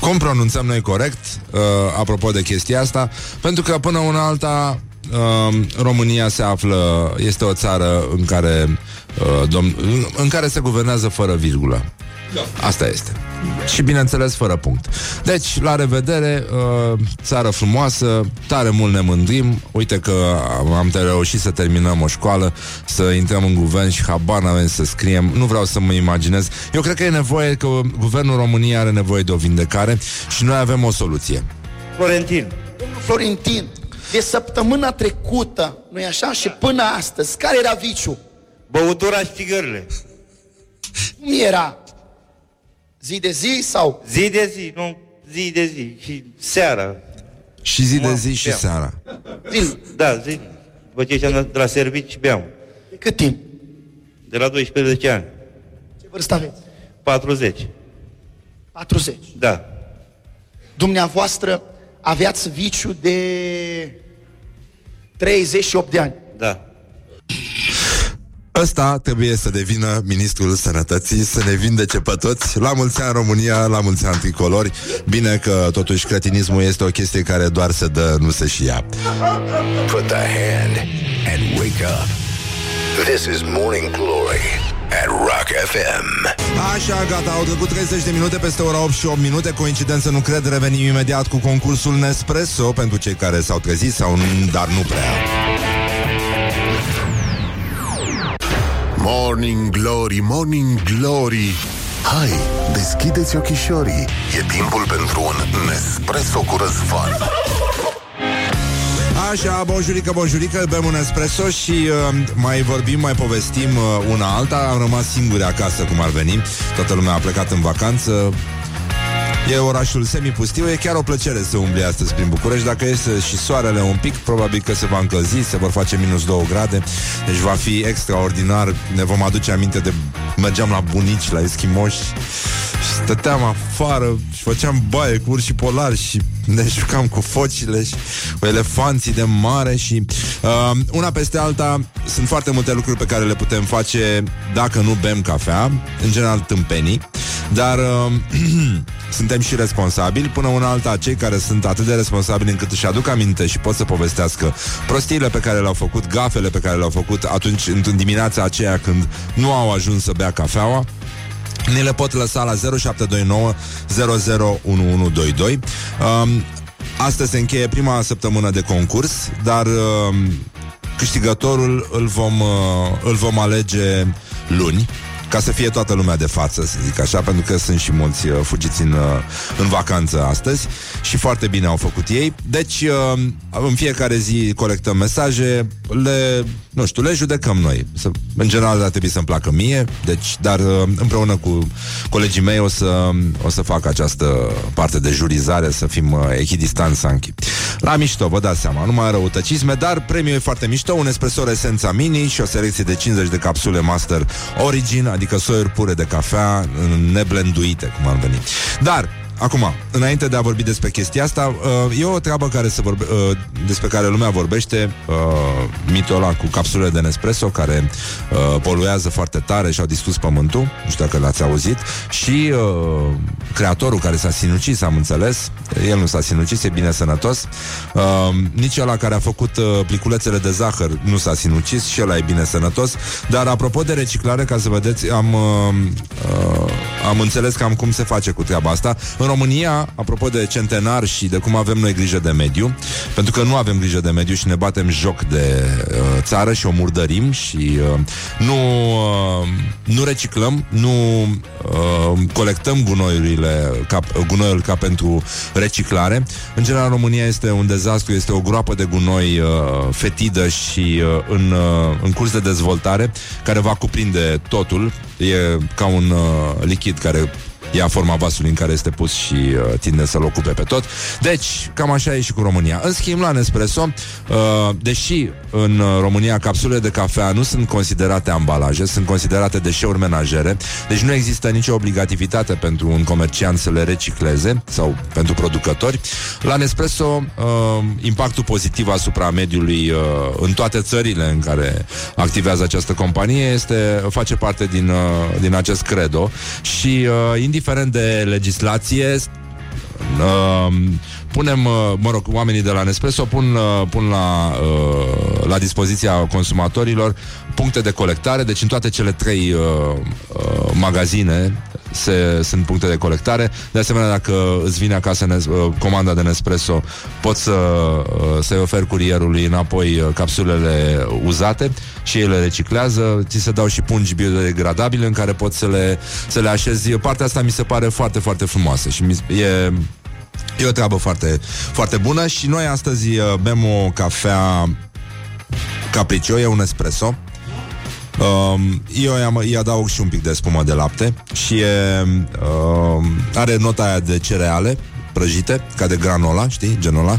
S2: Cum pronunțăm noi corect, uh, apropo de chestia asta? Pentru că până una alta uh, România se află, este o țară în care, uh, dom- în, în care se guvernează fără virgulă. Asta este. Și bineînțeles fără punct. Deci, la revedere, uh, țară frumoasă, tare mult ne mândrim. Uite că am am reușit să terminăm o școală, să intrăm în guvern și habar n-avem să scriem. Nu vreau să mă imaginez. Eu cred că e nevoie, că guvernul României are nevoie de o vindecare și noi avem o soluție.
S8: Florentin.
S9: Florentin, de săptămâna trecută, nu e așa? Și până astăzi, care era viciu?
S8: Băutura și țigările.
S9: Cum era? Zi de zi sau?
S8: Zi de zi, nu zi de zi. Și seara.
S2: Și zi de
S8: Mă,
S2: zi și
S8: beam.
S2: seara.
S9: Zi.
S8: Da, zi. După ce ieșeam de la servici, beam.
S9: De cât timp?
S8: De la 12 ani.
S9: Ce vârstă aveți?
S8: 40.
S9: 40.
S8: Da.
S9: Dumneavoastră aveați viciu de 38 de ani.
S8: Da.
S2: Ăsta trebuie să devină ministrul sănătății, să ne vindece pe toți. La mulți ani România, la mulți ani tricolori. Bine că totuși cretinismul este o chestie care doar se dă, nu se și ia.
S1: Put the hand and wake up. This is Morning Glory at Rock FM.
S2: Așa, gata, au trecut 30 de minute peste ora 8 și 8 minute Coincidență nu cred, revenim imediat cu concursul Nespresso Pentru cei care s-au trezit sau nu, dar nu prea
S6: Morning Glory, Morning Glory. Hai, deschideți ochișorii. E timpul pentru un Nespresso cu răzvan.
S2: Așa, bonjurică, bonjurică, bem un espresso și uh, mai vorbim, mai povestim uh, una alta. Am rămas singuri acasă, cum ar veni. Toată lumea a plecat în vacanță E orașul semipustiu, e chiar o plăcere să umbli astăzi prin București. Dacă este și soarele un pic, probabil că se va încălzi, se vor face minus 2 grade Deci va fi extraordinar. Ne vom aduce aminte de... Mergeam la bunici, la eschimoși și stăteam afară și făceam baie cu urși polari și ne jucam cu focile și cu elefanții de mare și uh, una peste alta sunt foarte multe lucruri pe care le putem face dacă nu bem cafea, în general tâmpenii, dar uh, suntem și responsabili până una alta cei care sunt atât de responsabili încât își aduc aminte și pot să povestească prostiile pe care le-au făcut, gafele pe care le-au făcut atunci în dimineața aceea când nu au ajuns să bea cafeaua ne le pot lăsa la 0729 001122. Um, astăzi se încheie prima săptămână de concurs, dar um, câștigătorul îl vom, uh, îl vom alege luni ca să fie toată lumea de față, să zic așa, pentru că sunt și mulți uh, fugiți în, uh, în vacanță astăzi și foarte bine au făcut ei. Deci, uh, în fiecare zi colectăm mesaje, le nu știu, le judecăm noi. Să, în general ar trebui să-mi placă mie, deci, dar uh, împreună cu colegii mei o să, o să fac această parte de jurizare, să fim uh, echidistanți Sanchi. La mișto, vă dați seama, nu mai răutăcisme, dar premiul e foarte mișto, un espresso esența mini și o selecție de 50 de capsule Master Origin, adică soiuri pure de cafea, neblenduite, cum ar veni. Dar, Acum, înainte de a vorbi despre chestia asta, uh, e o treabă care se vorbe, uh, despre care lumea vorbește, uh, mitul ăla cu capsule de Nespresso, care uh, poluează foarte tare și au distrus pământul, nu știu dacă l-ați auzit, și uh, creatorul care s-a sinucis, am înțeles, el nu s-a sinucis, e bine sănătos, uh, nici ăla care a făcut uh, pliculețele de zahăr nu s-a sinucis și ăla e bine sănătos, dar apropo de reciclare, ca să vedeți, am, uh, uh, am înțeles cam cum se face cu treaba asta. În România, apropo de centenar și de cum avem noi grijă de mediu, pentru că nu avem grijă de mediu și ne batem joc de uh, țară și o murdărim și uh, nu, uh, nu reciclăm, nu uh, colectăm gunoiurile ca, gunoiul ca pentru reciclare. În general, România este un dezastru, este o groapă de gunoi uh, fetidă și uh, în, uh, în curs de dezvoltare, care va cuprinde totul. E ca un uh, lichid care ia forma vasului în care este pus și uh, tinde să-l ocupe pe tot. Deci, cam așa e și cu România. În schimb, la Nespresso, uh, deși în uh, România capsulele de cafea nu sunt considerate ambalaje, sunt considerate deșeuri menajere, deci nu există nicio obligativitate pentru un comerciant să le recicleze sau pentru producători. La Nespresso, uh, impactul pozitiv asupra mediului uh, în toate țările în care activează această companie este face parte din, uh, din acest credo și uh, indiferent de legislație uh, punem, uh, mă rog, oamenii de la Nespresso pun, uh, pun la, uh, la dispoziția consumatorilor puncte de colectare, deci în toate cele trei uh, uh, magazine se, sunt puncte de colectare. De asemenea, dacă îți vine acasă nes- uh, comanda de Nespresso, poți să, uh, să-i oferi curierului înapoi uh, capsulele uzate și ele reciclează. Ți se dau și pungi biodegradabile în care poți să le, să le așezi. Partea asta mi se pare foarte, foarte frumoasă și mi, e E o treabă foarte, foarte bună și noi astăzi uh, bem o cafea capricio, e un espresso. Um, eu i-am, îi adaug și un pic de spumă de lapte și e, um, are nota aia de cereale prăjite, ca de granola, știi, genul ăla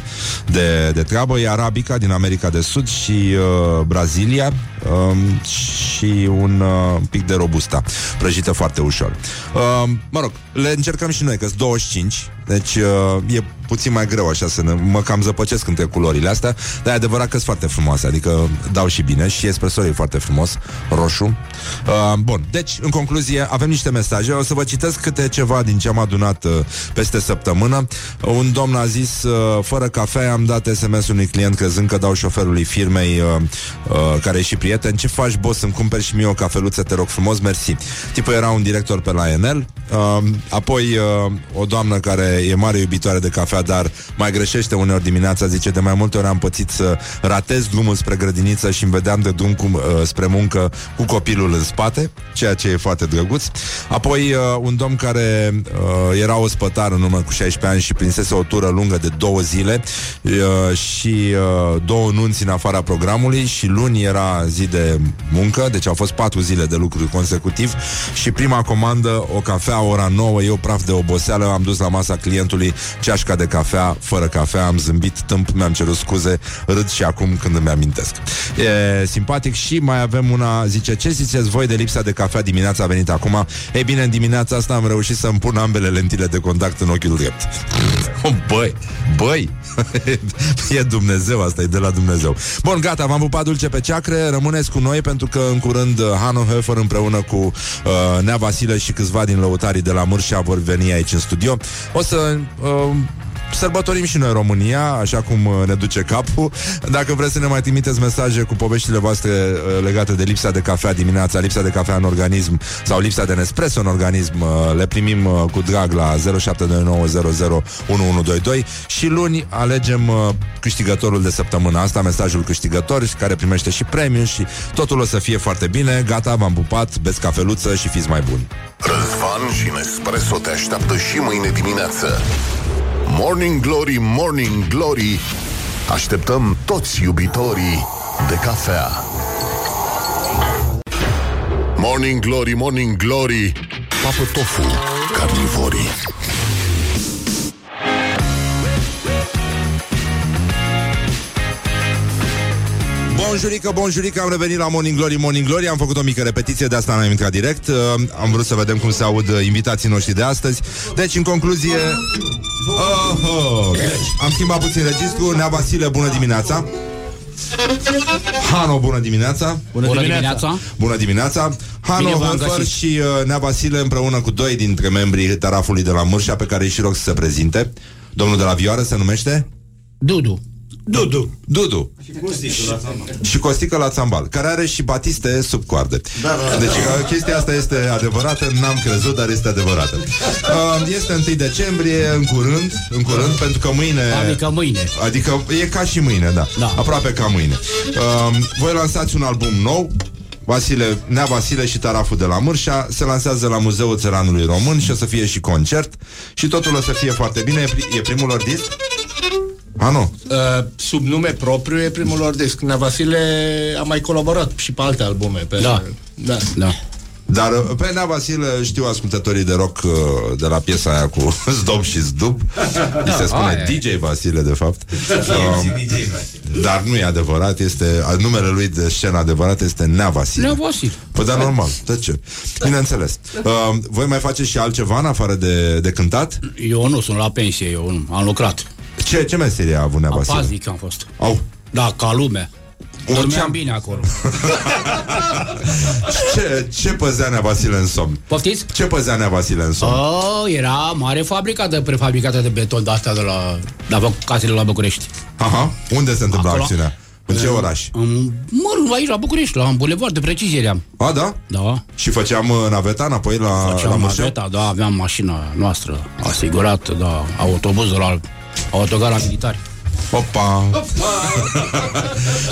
S2: de, de treabă. E arabica din America de Sud și uh, Brazilia um, și un uh, pic de robusta, prăjită foarte ușor. Uh, mă rog, le încercăm și noi, că sunt 25, deci uh, e puțin mai greu așa să ne, mă cam zăpăcesc între culorile astea, dar e adevărat că sunt foarte frumoase, adică dau și bine și espresso e foarte frumos, roșu. Uh, bun, deci, în concluzie, avem niște mesaje, o să vă citesc câte ceva din ce am adunat uh, peste săptămână. Un domn a zis, uh, fără cafea am dat SMS unui client crezând că dau șoferului firmei uh, uh, care e și prieten, ce faci, boss, îmi cumperi și mie o cafeluță, te rog frumos, mersi. Tipul era un director pe la Enel, uh, apoi uh, o doamnă care e mare iubitoare de cafea, dar mai greșește uneori dimineața, zice, de mai multe ori am pățit să ratez drumul spre grădiniță și îmi vedeam de drum cu, uh, spre muncă cu copilul în spate, ceea ce e foarte drăguț. Apoi uh, un domn care uh, era ospătar în urmă cu 16 ani și prinsese o tură lungă de două zile uh, și uh, două nunți în afara programului și luni era zi de muncă, deci au fost patru zile de lucru consecutiv și prima comandă, o cafea, ora 9, eu praf de oboseală, am dus la masa clientului ceașca de cafea, fără cafea, am zâmbit tâmp, mi-am cerut scuze, râd și acum când îmi amintesc. E simpatic și mai avem una, zice, ce ziceți voi de lipsa de cafea dimineața a venit acum? Ei bine, în dimineața asta am reușit să-mi pun ambele lentile de contact în ochiul drept. Oh, băi, băi, e Dumnezeu, asta e de la Dumnezeu. Bun, gata, v-am pupat dulce pe ceacre, rămâneți cu noi pentru că în curând uh, Hano Höfer împreună cu uh, Nea Vasile și câțiva din lăutarii de la Mârșa vor veni aici în studio. O să uh, sărbătorim și noi România, așa cum uh, ne duce capul. Dacă vreți să ne mai trimiteți mesaje cu poveștile voastre uh, legate de lipsa de cafea dimineața, lipsa de cafea în organism sau lipsa de Nespresso în organism, uh, le primim uh, cu drag la 0729001122 și luni alegem uh, câștigătorul de săptămâna asta, mesajul câștigător care primește și premiu și totul o să fie foarte bine. Gata, v-am pupat, beți cafeluță și fiți mai buni.
S6: Răzvan și Nespresso te așteaptă și mâine dimineață. Morning Glory, Morning Glory. Așteptăm toți iubitorii de cafea. Morning Glory, Morning Glory. Papă tofu, carnivorii.
S2: Bonjurică, bonjurică, am revenit la Morning Glory, Morning Glory Am făcut o mică repetiție, de asta n-am intrat direct uh, Am vrut să vedem cum se aud uh, invitații noștri de astăzi Deci, în concluzie oh, oh. Am schimbat puțin registru Nea Vasile, bună dimineața Hano, bună dimineața
S10: Bună, Bună dimineața.
S2: Bună dimineața Hano
S10: Bine v-am
S2: Hăfăr
S10: găsit.
S2: și uh, Nea Vasile împreună cu doi dintre membrii Tarafului de la Mârșa Pe care îi și rog să se prezinte Domnul de la Vioară se numește?
S10: Dudu.
S2: Dudu Dudu și Costică la țambal, care are și batiste sub coarde. Da, da, deci uh, chestia asta este adevărată, n-am crezut, dar este adevărată. Uh, este 1 decembrie, în curând, în curând, pentru că mâine...
S10: Adică mâine.
S2: Adică e ca și mâine, da.
S10: Da.
S2: Aproape ca mâine. Uh, voi lansați un album nou, Vasile, Nea Vasile și Taraful de la Mârșa se lansează la Muzeul Țăranului Român și o să fie și concert și totul o să fie foarte bine. E, pri- e primul lor disc? A, nu.
S11: Uh, sub nume propriu e primul lor disc. Nea Vasile a mai colaborat și pe alte albume. Pe
S10: Da.
S11: da.
S10: Da.
S2: Dar uh, pe Nea Vasile știu ascultătorii de rock uh, de la piesa aia cu Zdob și Zdub. Îi se spune
S10: aia e.
S2: DJ Vasile, de fapt. Um, dar nu e adevărat, este uh, numele lui de scenă adevărat este Nea Vasile.
S10: Nea Vasile.
S2: Păi da, normal. De ce? Bineînțeles. Uh, voi mai faceți și altceva în afară de, de cântat?
S10: Eu nu sunt la pensie, eu nu. Am lucrat.
S2: Ce, ce meserie a avut Nea
S10: Am
S2: Vasile?
S10: paznic am fost.
S2: Au.
S10: Da, ca lumea.
S2: Orice
S10: Dormeam
S2: am-
S10: bine acolo.
S2: Ce, ce păzea Nea Vasile în somn?
S10: Poftiți?
S2: Ce păzea Nea Vasile în somn?
S10: Oh, era mare fabrică de prefabricată de beton de asta de la, la Bă- casele la București.
S2: Aha. Unde se întâmplă
S10: Acolo?
S2: acțiunea? În ce oraș?
S10: În, mă, rog, aici la București, la un bulevard de precizie eram.
S2: A, da?
S10: Da.
S2: Și făceam uh, naveta înapoi la, la
S10: Făceam
S2: Mășeu?
S10: naveta, da, aveam mașina noastră asigurată, da, autobuz de la autogara militari.
S2: Opa!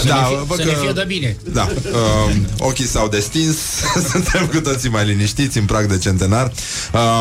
S10: Să
S2: Da,
S10: ne fie,
S2: văd
S10: să
S2: că-
S10: ne fie de bine.
S2: Da, um, ochii s-au destins Suntem cu toții mai liniștiți În prag de centenar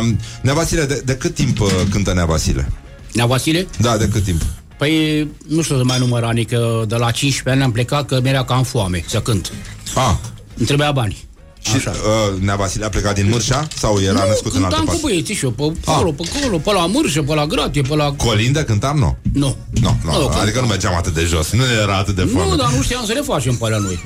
S2: um, Nea Vasile, de, de cât timp uh, cântă Nea Vasile?
S10: Nea Vasile?
S2: Da, de cât timp?
S10: Păi, nu știu să mai număr ani, că de la 15 ani am plecat, că mi-era cam foame să cânt.
S2: A,
S10: Îmi trebuia bani.
S2: Și uh, Nea Vasile a plecat din Mârșa? Sau era
S10: nu,
S2: născut în altă
S10: cântam cu
S2: parte?
S10: băieții și eu, pe acolo, pe acolo, pe la mârșă, pe la gratie, pe la...
S2: Colindă cântam? Nu
S10: Nu.
S2: Nu, nu,
S10: Nu,
S2: adică nu mergeam atât de jos Nu era atât de foame
S10: Nu, dar nu știam să le facem pe alea noi.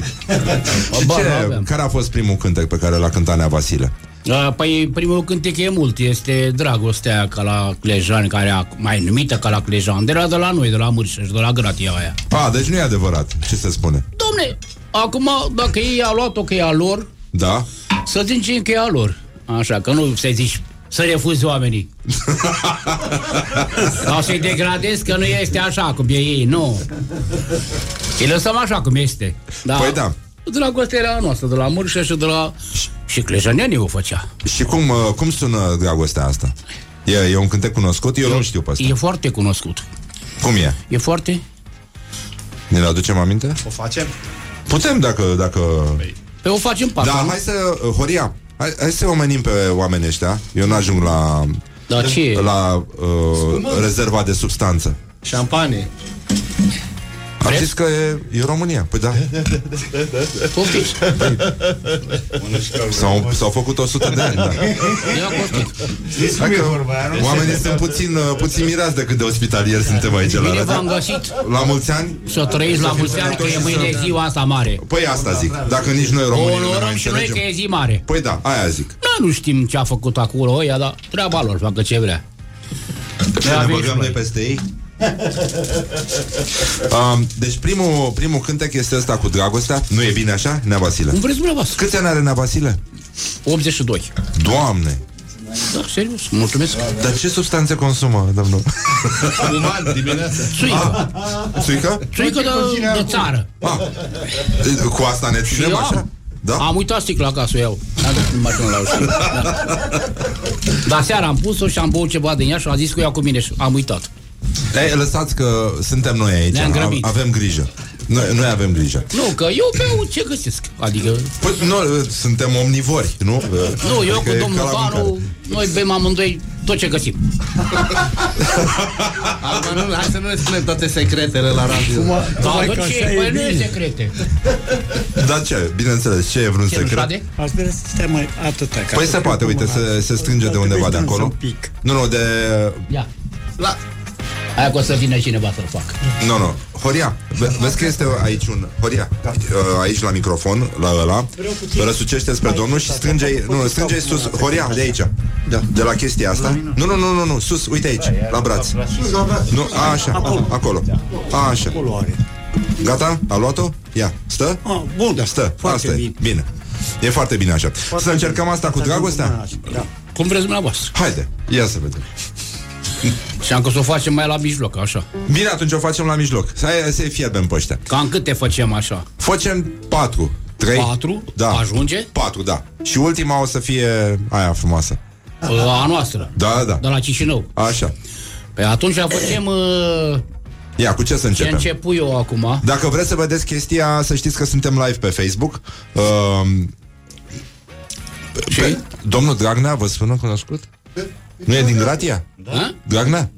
S2: Și
S10: Ba,
S2: ce,
S10: aveam.
S2: care a fost primul cântec pe care l-a cântat Nea Vasile?
S10: Da, Păi primul cântec e mult, este dragostea ca la Clejan, care a mai numită ca la Clejan, de la, de la noi, de la Mârșă și de la gratia aia.
S2: A, deci nu e adevărat Ce se spune?
S10: Domne, acum, dacă ei a luat-o că e a lor,
S2: Da?
S10: să zicem că e a lor. Așa, că nu să zici să refuzi oamenii. Sau să-i degradezi că nu este așa cum e ei, nu. Îi lăsăm așa cum este. Da.
S2: Păi da.
S10: Dragostea era a noastră, de la Mârșă și de la... Și Clejanenii o făcea.
S2: Și cum, uh, cum sună dragostea asta? E, e un cântec cunoscut? Eu nu știu pe asta
S10: E foarte cunoscut.
S2: Cum e?
S10: E foarte...
S2: Ne-l aducem aminte?
S11: O facem?
S2: Putem dacă... dacă...
S10: Pe o facem patru.
S2: Da,
S10: nu?
S2: hai să... uh, Horia, hai, hai să omenim pe oamenii ăștia. Eu n-ajung la...
S10: Da, ce?
S2: La uh, rezerva de substanță.
S11: Șampanie.
S2: Am zis că e, e România. Păi da.
S10: Poftiți.
S2: S-au, s-au făcut 100 de ani, da.
S10: Ia poftiți.
S2: Hai că oamenii sunt puțin, uh, puțin mirați de cât de ospitalieri suntem aici la
S10: Bine v-am
S2: radio.
S10: găsit.
S2: La mulți ani?
S10: Să trăiți la mulți ani, că e mâine ziua asta mare.
S2: Păi asta zic. Dacă nici noi
S10: O
S2: românii nu ne mai
S10: onorăm și noi că
S2: înțelegem.
S10: e zi mare.
S2: Păi da, aia zic.
S10: Noi nu știm ce a făcut acolo ăia, dar treaba lor, facă ce vrea.
S2: Ce ne băgăm noi peste ei? Um, deci primul, primul cântec este ăsta cu dragostea Nu e bine așa, Nea Vasile?
S10: Cum vreți dumneavoastră?
S2: Câți ani are Nea Vasile?
S10: 82.
S2: Doamne!
S10: Da, serios, mulțumesc.
S2: Dar ce substanțe consumă, domnul?
S11: Uman, dimineața.
S10: Țuică.
S2: Țuică?
S10: Țuică de, de țară.
S2: Ah, cu asta ne
S10: Și
S2: ținem
S10: eu
S2: așa?
S10: am.
S2: Da?
S10: Am uitat sticla ca să o iau. Am dat în mașină la ușă. Da. Dar seara am pus-o și am băut ceva din ea și am zis că o iau cu mine și am uitat.
S2: Ei, lăsați că suntem noi aici
S10: Ne-am grăbit.
S2: Avem grijă Noi, noi avem grijă.
S10: Nu, că eu beau ce găsesc. Adică...
S2: Păi, nu, suntem omnivori, nu?
S10: Nu, eu
S2: Adică
S10: cu
S2: e
S10: domnul
S2: ca la mâncare.
S10: Vanu, noi bem amândoi tot ce găsim.
S11: Acum nu, hai să nu ne spunem toate secretele la radio.
S10: Da,
S12: Hai
S10: bă,
S12: că
S10: ce?
S12: așa e
S10: Păi nu e
S12: bine.
S10: secrete.
S2: Da, ce? Bineînțeles, ce e vreun
S10: Ce,
S2: secret?
S10: șade?
S12: Aș vrea să stai mai atâta. ca
S2: Păi
S12: să
S2: se
S12: cred
S2: poate,
S12: că
S2: uite,
S12: mă
S2: se,
S12: las.
S2: se strânge de
S12: Dar
S2: undeva de
S12: trebuie
S2: acolo.
S12: strâns un pic.
S2: Nu, nu, de...
S10: Ia.
S11: La...
S10: Aia că o să vină cineva să-l facă.
S2: Nu, nu. Horia, ve- vezi că este aici un... Horia, uh, aici la microfon, la ăla, răsucește spre domnul și strânge nu, strânge sus. Horia, de aici. Da. De la chestia asta. Nu, nu, nu, nu, nu, sus, uite aici, la braț. Nu, a, așa, acolo. acolo. A, așa.
S12: Acolo are.
S2: Gata? A luat-o? Ia, stă?
S12: Ah, bun,
S2: Da, stă.
S12: foarte
S2: asta
S12: bine.
S2: E. bine. E foarte bine așa. Să încercăm asta cu dragostea?
S12: Da.
S10: Cum vreți dumneavoastră.
S2: Haide, ia să vedem.
S10: Și am că să o facem mai la mijloc, așa.
S2: Bine, atunci o facem la mijloc. Să să-i fierbem pe ăștia.
S10: Cam câte facem așa?
S2: Facem patru. Trei?
S10: Patru?
S2: Da.
S10: Ajunge?
S2: Patru, da. Și ultima o să fie aia frumoasă.
S10: A noastră.
S2: Da, da.
S10: De la Chișinău.
S2: Așa.
S10: Păi atunci facem... Uh,
S2: Ia, cu ce să
S10: ce
S2: începem?
S10: încep eu acum?
S2: Dacă vreți să vedeți chestia, să știți că suntem live pe Facebook. Um, pe, domnul Dragnea, vă sună cunoscut? Nu e din Gratia?
S10: Da.
S2: Dragnea?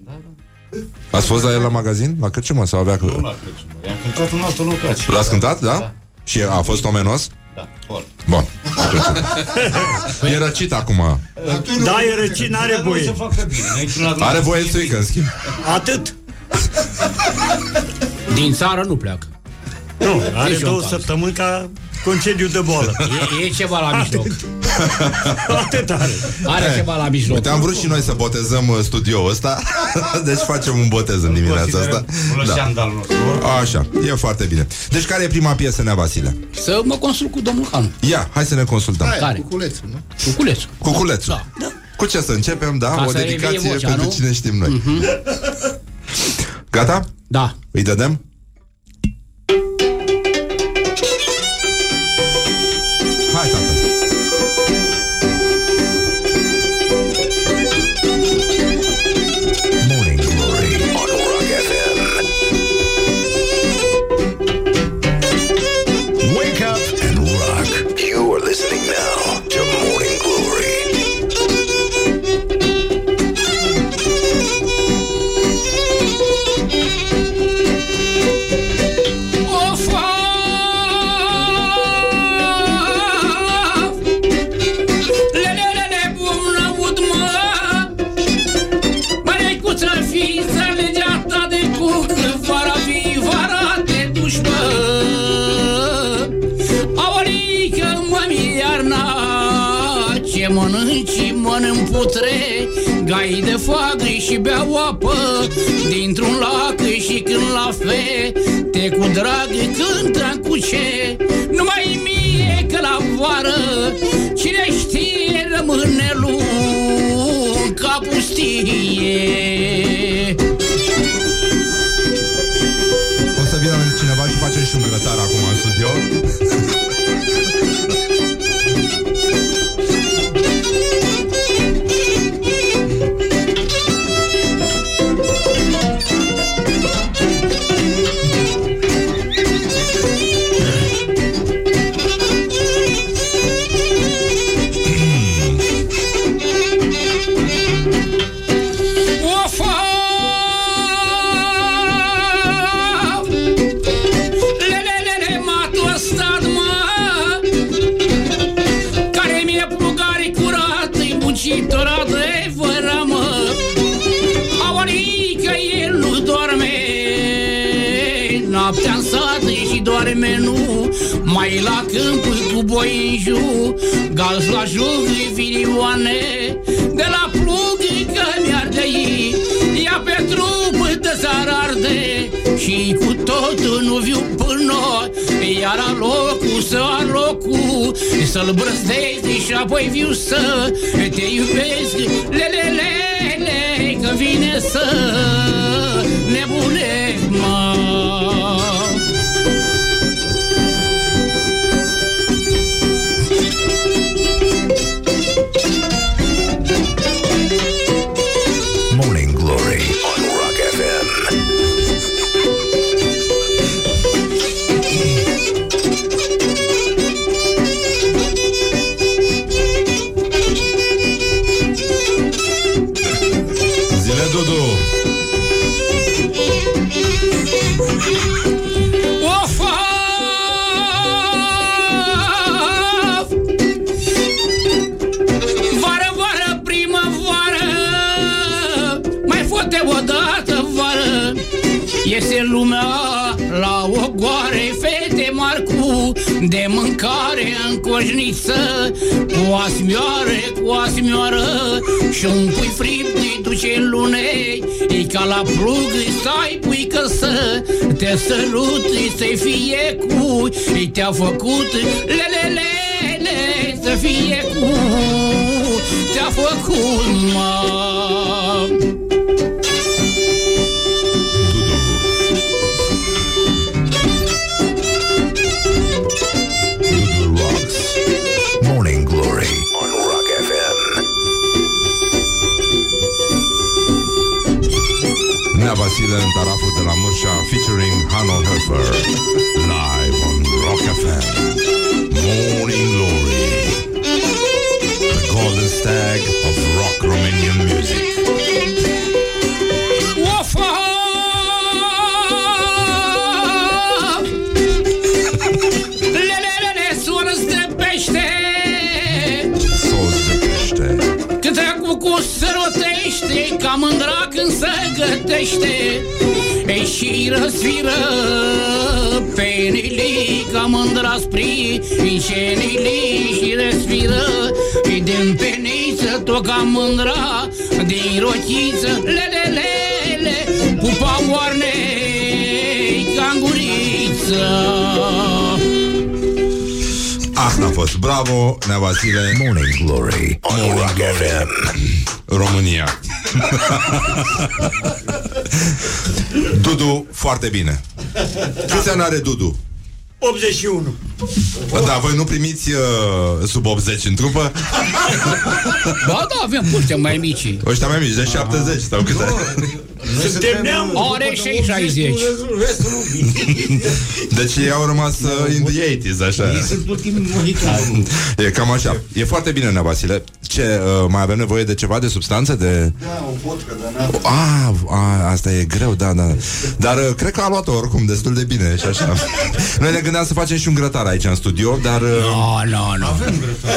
S2: Ați fost la el la magazin? La Cărciumă? Sau avea...
S13: Nu la Crăciună. I-am cântat în altă locație.
S2: L-ați cântat, da? Și a fost omenos?
S13: Da, foarte.
S2: Bun. E răcit acum.
S12: Da, e răcit, n-are voie.
S13: Să facă bine. N-ai sunat la
S2: Are voie
S13: zi.
S2: țuică, în schimb.
S12: Atât.
S10: Din țară nu pleacă.
S12: Nu, are
S10: Nici eu
S12: două
S10: în caz.
S12: săptămâni ca concediu de boală.
S10: E, e ceva la mijloc.
S12: Atât are.
S10: Are ceva la mijloc.
S2: Uite, am vrut și noi să botezăm uh, studioul ăsta Deci facem un botez în dimineața asta
S13: Muleșan de-al nostru.
S2: Așa, e foarte bine Deci care e prima piesă, Nea Vasile?
S10: Să mă consult cu domnul Hanu.
S2: Ia, hai să ne consultăm
S11: Hai,
S10: Care?
S11: cuculețul, nu?
S10: Cuculețul.
S2: Cuculețul
S10: Da.
S2: Cu ce să începem, da?
S10: Ca
S2: o
S10: să
S2: dedicație
S10: evie vocea,
S2: pentru
S10: nu?
S2: cine știm noi Gata?
S10: Da.
S2: Îi dădem?
S10: Putre, gai de foagă și beau apă, dintr-un lac și când la fe, te cu drag cântă cu ce, numai mie că la vară, cine știe rămâne lung ca pustie. Gaz la jug, filioane De la plug că mi-arde ei Ia pe trup de zar arde Și cu totul nu viu până Iar alocul să alocul Să-l brăzdezi și apoi viu să Te iubesc, lele, lele Că vine să nebunesc, mă mâncare în coșniță Cu asmioare, cu asmioară Și un pui fript îi duce în lunei E ca la plug stai pui că să Te sărut să-i fie cu Te-a făcut lelelele Să fie cu. Te-a făcut mă
S2: Nea Vasile în taraful de la Mârșa Featuring Hanno Höfer
S10: gătește E și răsfiră Penili ca mândra spri Încenili și răsfiră E din peniță tot ca mândra Din rochiță Lelelele Pupa moarne Canguriță
S2: Asta a fost, bravo, Nea Vasile
S1: Morning Glory. On Rock FM.
S2: România Dudu, foarte bine Câți ani are Dudu?
S12: 81.
S2: Da, voi nu primiți uh, sub 80 în trupă?
S10: Ba da, avem puște mai mici
S2: Ăștia mai mici, de 70 sau câte?
S12: Suntem neamul.
S10: Are și 60
S12: Restul nu.
S2: Deci ei au rămas uh, in the 80s, așa
S12: Ei sunt ultimii mohicani.
S2: E cam așa E foarte bine, Nea Vasile Ce, uh, mai avem nevoie de ceva, de substanțe? De...
S11: Da, o vodcă, dar n-a...
S2: A, a, asta e greu, da, da Dar uh, cred că a luat-o oricum destul de bine și așa Noi ne gândeam să facem și un grătar aici în studio Dar... uh,
S10: No, no, no.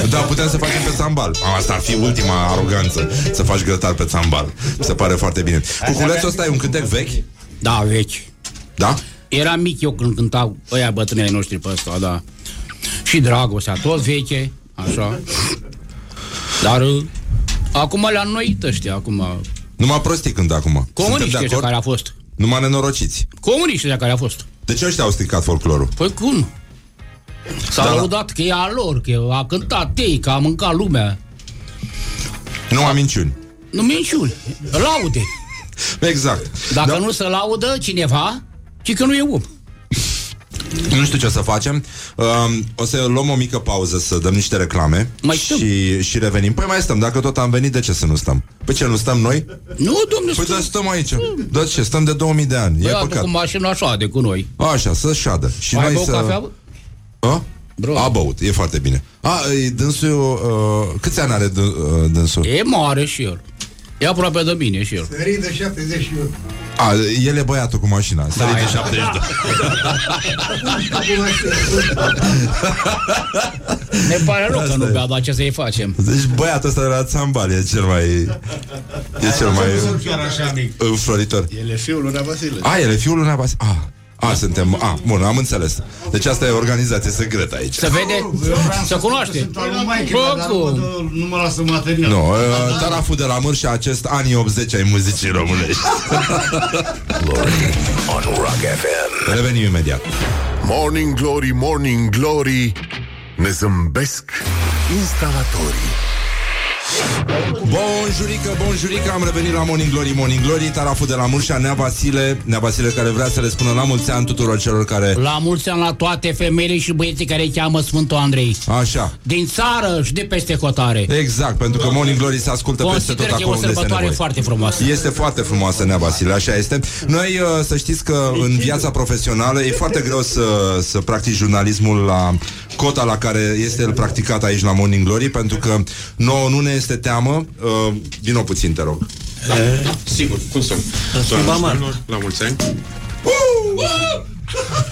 S2: Da, putem să facem pe țambal Asta ar fi ultima aroganță Să faci grătar pe țambal Mi se pare foarte bine Cuculețul ăsta e un cântec vechi?
S10: Da, vechi
S2: Da?
S10: Era mic eu când cântau ăia bătrânii noștri pe ăsta, da. Și dragostea, tot veche, așa. Dar uh, acum le-am noit ăștia, acum.
S2: Numai prostii când acum Suntem
S10: Comuniștii
S2: de
S10: ăștia
S2: acord?
S10: care a fost.
S2: Numai nenorociți
S10: Comuniștii ăștia care a fost.
S2: De ce ăștia au stricat folclorul?
S10: Păi cum? S-a
S2: Da, da.
S10: lăudat că e a lor, că a cântat ei, că a mâncat lumea.
S2: Numai minciuni
S10: Nu minciuni, laude.
S2: Exact
S10: Dacă nu se laudă cineva, ci că nu e om.
S2: Nu știu ce să facem um, O să luăm o mică pauză Să dăm niște reclame
S10: Mai
S2: și, și revenim Păi mai stăm, dacă tot am venit De ce să nu stăm? Păi ce, nu stăm noi?
S10: Nu, domnule,
S2: Păi da, stăm aici Da ce, stăm de 2000 de ani E
S10: Băiatul
S2: păcat
S10: cu mașina așa de cu noi.
S2: Așa, să șadă Și
S10: Mai
S2: noi
S10: bău
S2: să...
S10: cafea, bă?
S2: A? A băut, e foarte bine A, e, dânsul uh, Câți ani are d- uh, dânsul?
S10: E mare și el. E aproape de mine și el.
S11: Sării de 71.
S2: A, el e băiatul cu mașina
S10: Da,
S2: Sărit de
S10: e.
S2: 72
S10: Ne pare rău că nu bea, dar ce să-i facem?
S2: Deci băiatul ăsta de la țambal E cel mai E cel mai
S12: Chiar așa mic.
S2: înfloritor
S11: El e fiul lui Nea Vasile.
S2: A, el e fiul lui Nea Vas- A, a, suntem... A, bun, am înțeles. Deci asta e organizație secretă aici.
S10: Să vede, să cunoaște. Bă, cum?
S12: Nu mă lasă material.
S2: Nu, uh, taraful de la Mârșa acest anii 80 ai muzicii românești.
S1: Glory on Rock FM.
S2: Revenim imediat.
S6: Morning Glory, Morning Glory Ne zâmbesc instalatorii
S2: Bonjurică, bonjurică, am revenit la Morning Glory, Morning Glory, taraful de la Mârșa, Nea Vasile, Nea Vasile care vrea să le spună la mulți ani tuturor celor care...
S10: La mulți ani la toate femeile și băieții care îi cheamă Sfântul Andrei.
S2: Așa.
S10: Din țară și de peste hotare.
S2: Exact, pentru că Morning Glory se ascultă peste
S10: Consider
S2: tot
S10: că e
S2: acolo
S10: o
S2: unde se
S10: sărbătoare
S2: nevoie.
S10: foarte frumoasă.
S2: Este foarte frumoasă, Nea Vasile, așa este. Noi, uh, să știți că în viața profesională e foarte greu să, să practici jurnalismul la cota la care este el practicat aici la Morning Glory, pentru că nouă nu ne este teamă. Uh, vino puțin, te rog.
S14: Sigur, cum să La mulți ani.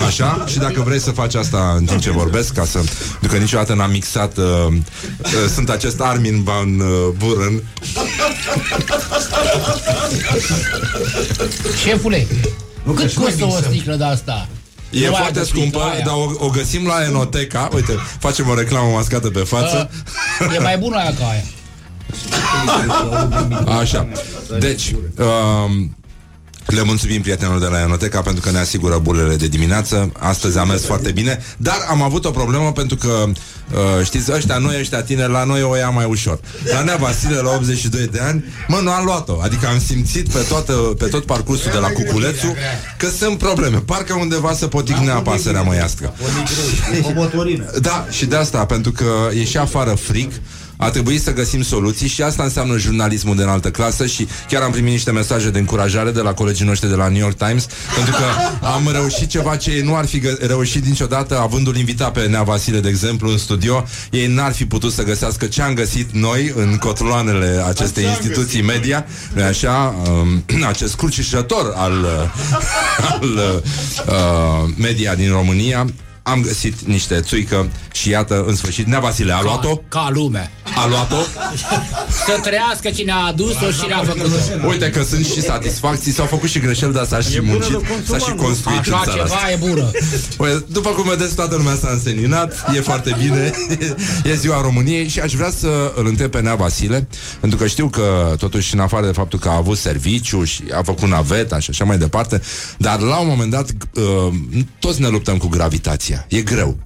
S2: Așa? Și dacă vrei să faci asta în timp ce vorbesc, ca să... Pentru că niciodată n-am mixat... Uh, uh, sunt acest Armin Van uh, Buren.
S10: Șefule, cât
S12: că-și mai
S10: costă o
S12: mixăm.
S10: sticlă de asta?
S2: E
S10: Nu mai
S2: foarte
S10: găsit
S2: scumpă,
S10: aia.
S2: dar o, o găsim la Enoteca. Uite, facem o reclamă mascată pe față.
S10: E mai bună aia ca aia.
S2: Așa. Deci, um, le mulțumim prietenilor de la Enoteca pentru că ne asigură bulele de dimineață. Astăzi a mers foarte bine, dar am avut o problemă pentru că, uh, știți, ăștia noi, ăștia tineri, la noi o ia mai ușor. La Nea Vasile, la 82 de ani, mă, nu am luat-o. Adică am simțit pe, toată, pe tot parcursul de la Cuculețu că sunt probleme. Parcă undeva să poticnea pasărea măiască.
S12: O motorină.
S2: Da, și de asta, pentru că e și afară frig, a trebuit să găsim soluții și asta înseamnă jurnalismul de înaltă clasă și chiar am primit niște mesaje de încurajare de la colegii noștri de la New York Times pentru că am reușit ceva ce ei nu ar fi gă- reușit niciodată avându-l invitat pe Nea Vasile, de exemplu, în studio. Ei n-ar fi putut să găsească ce am găsit noi în cotloanele acestei instituții media, nu așa, um, acest crucișător al, al uh, media din România. Am găsit niște țuică și iată, în sfârșit, Nea Vasile a luat-o?
S10: Ca lumea.
S2: A luat-o?
S10: Să trăiască cine a adus-o și ne-a făcut
S2: Uite că sunt și satisfacții, s-au făcut și greșeli, dar s-a și muncit, s-a și construit în
S10: Așa
S2: țara
S10: ceva
S2: asta.
S10: e bună.
S2: Păi, după cum vedeți, toată lumea s-a înseninat, e foarte bine, e ziua României și aș vrea să îl întreb pe Nea Vasile, pentru că știu că, totuși, în afară de faptul că a avut serviciu și a făcut naveta și așa mai departe, dar la un moment dat, uh, toți ne luptăm cu gravitația. E greu.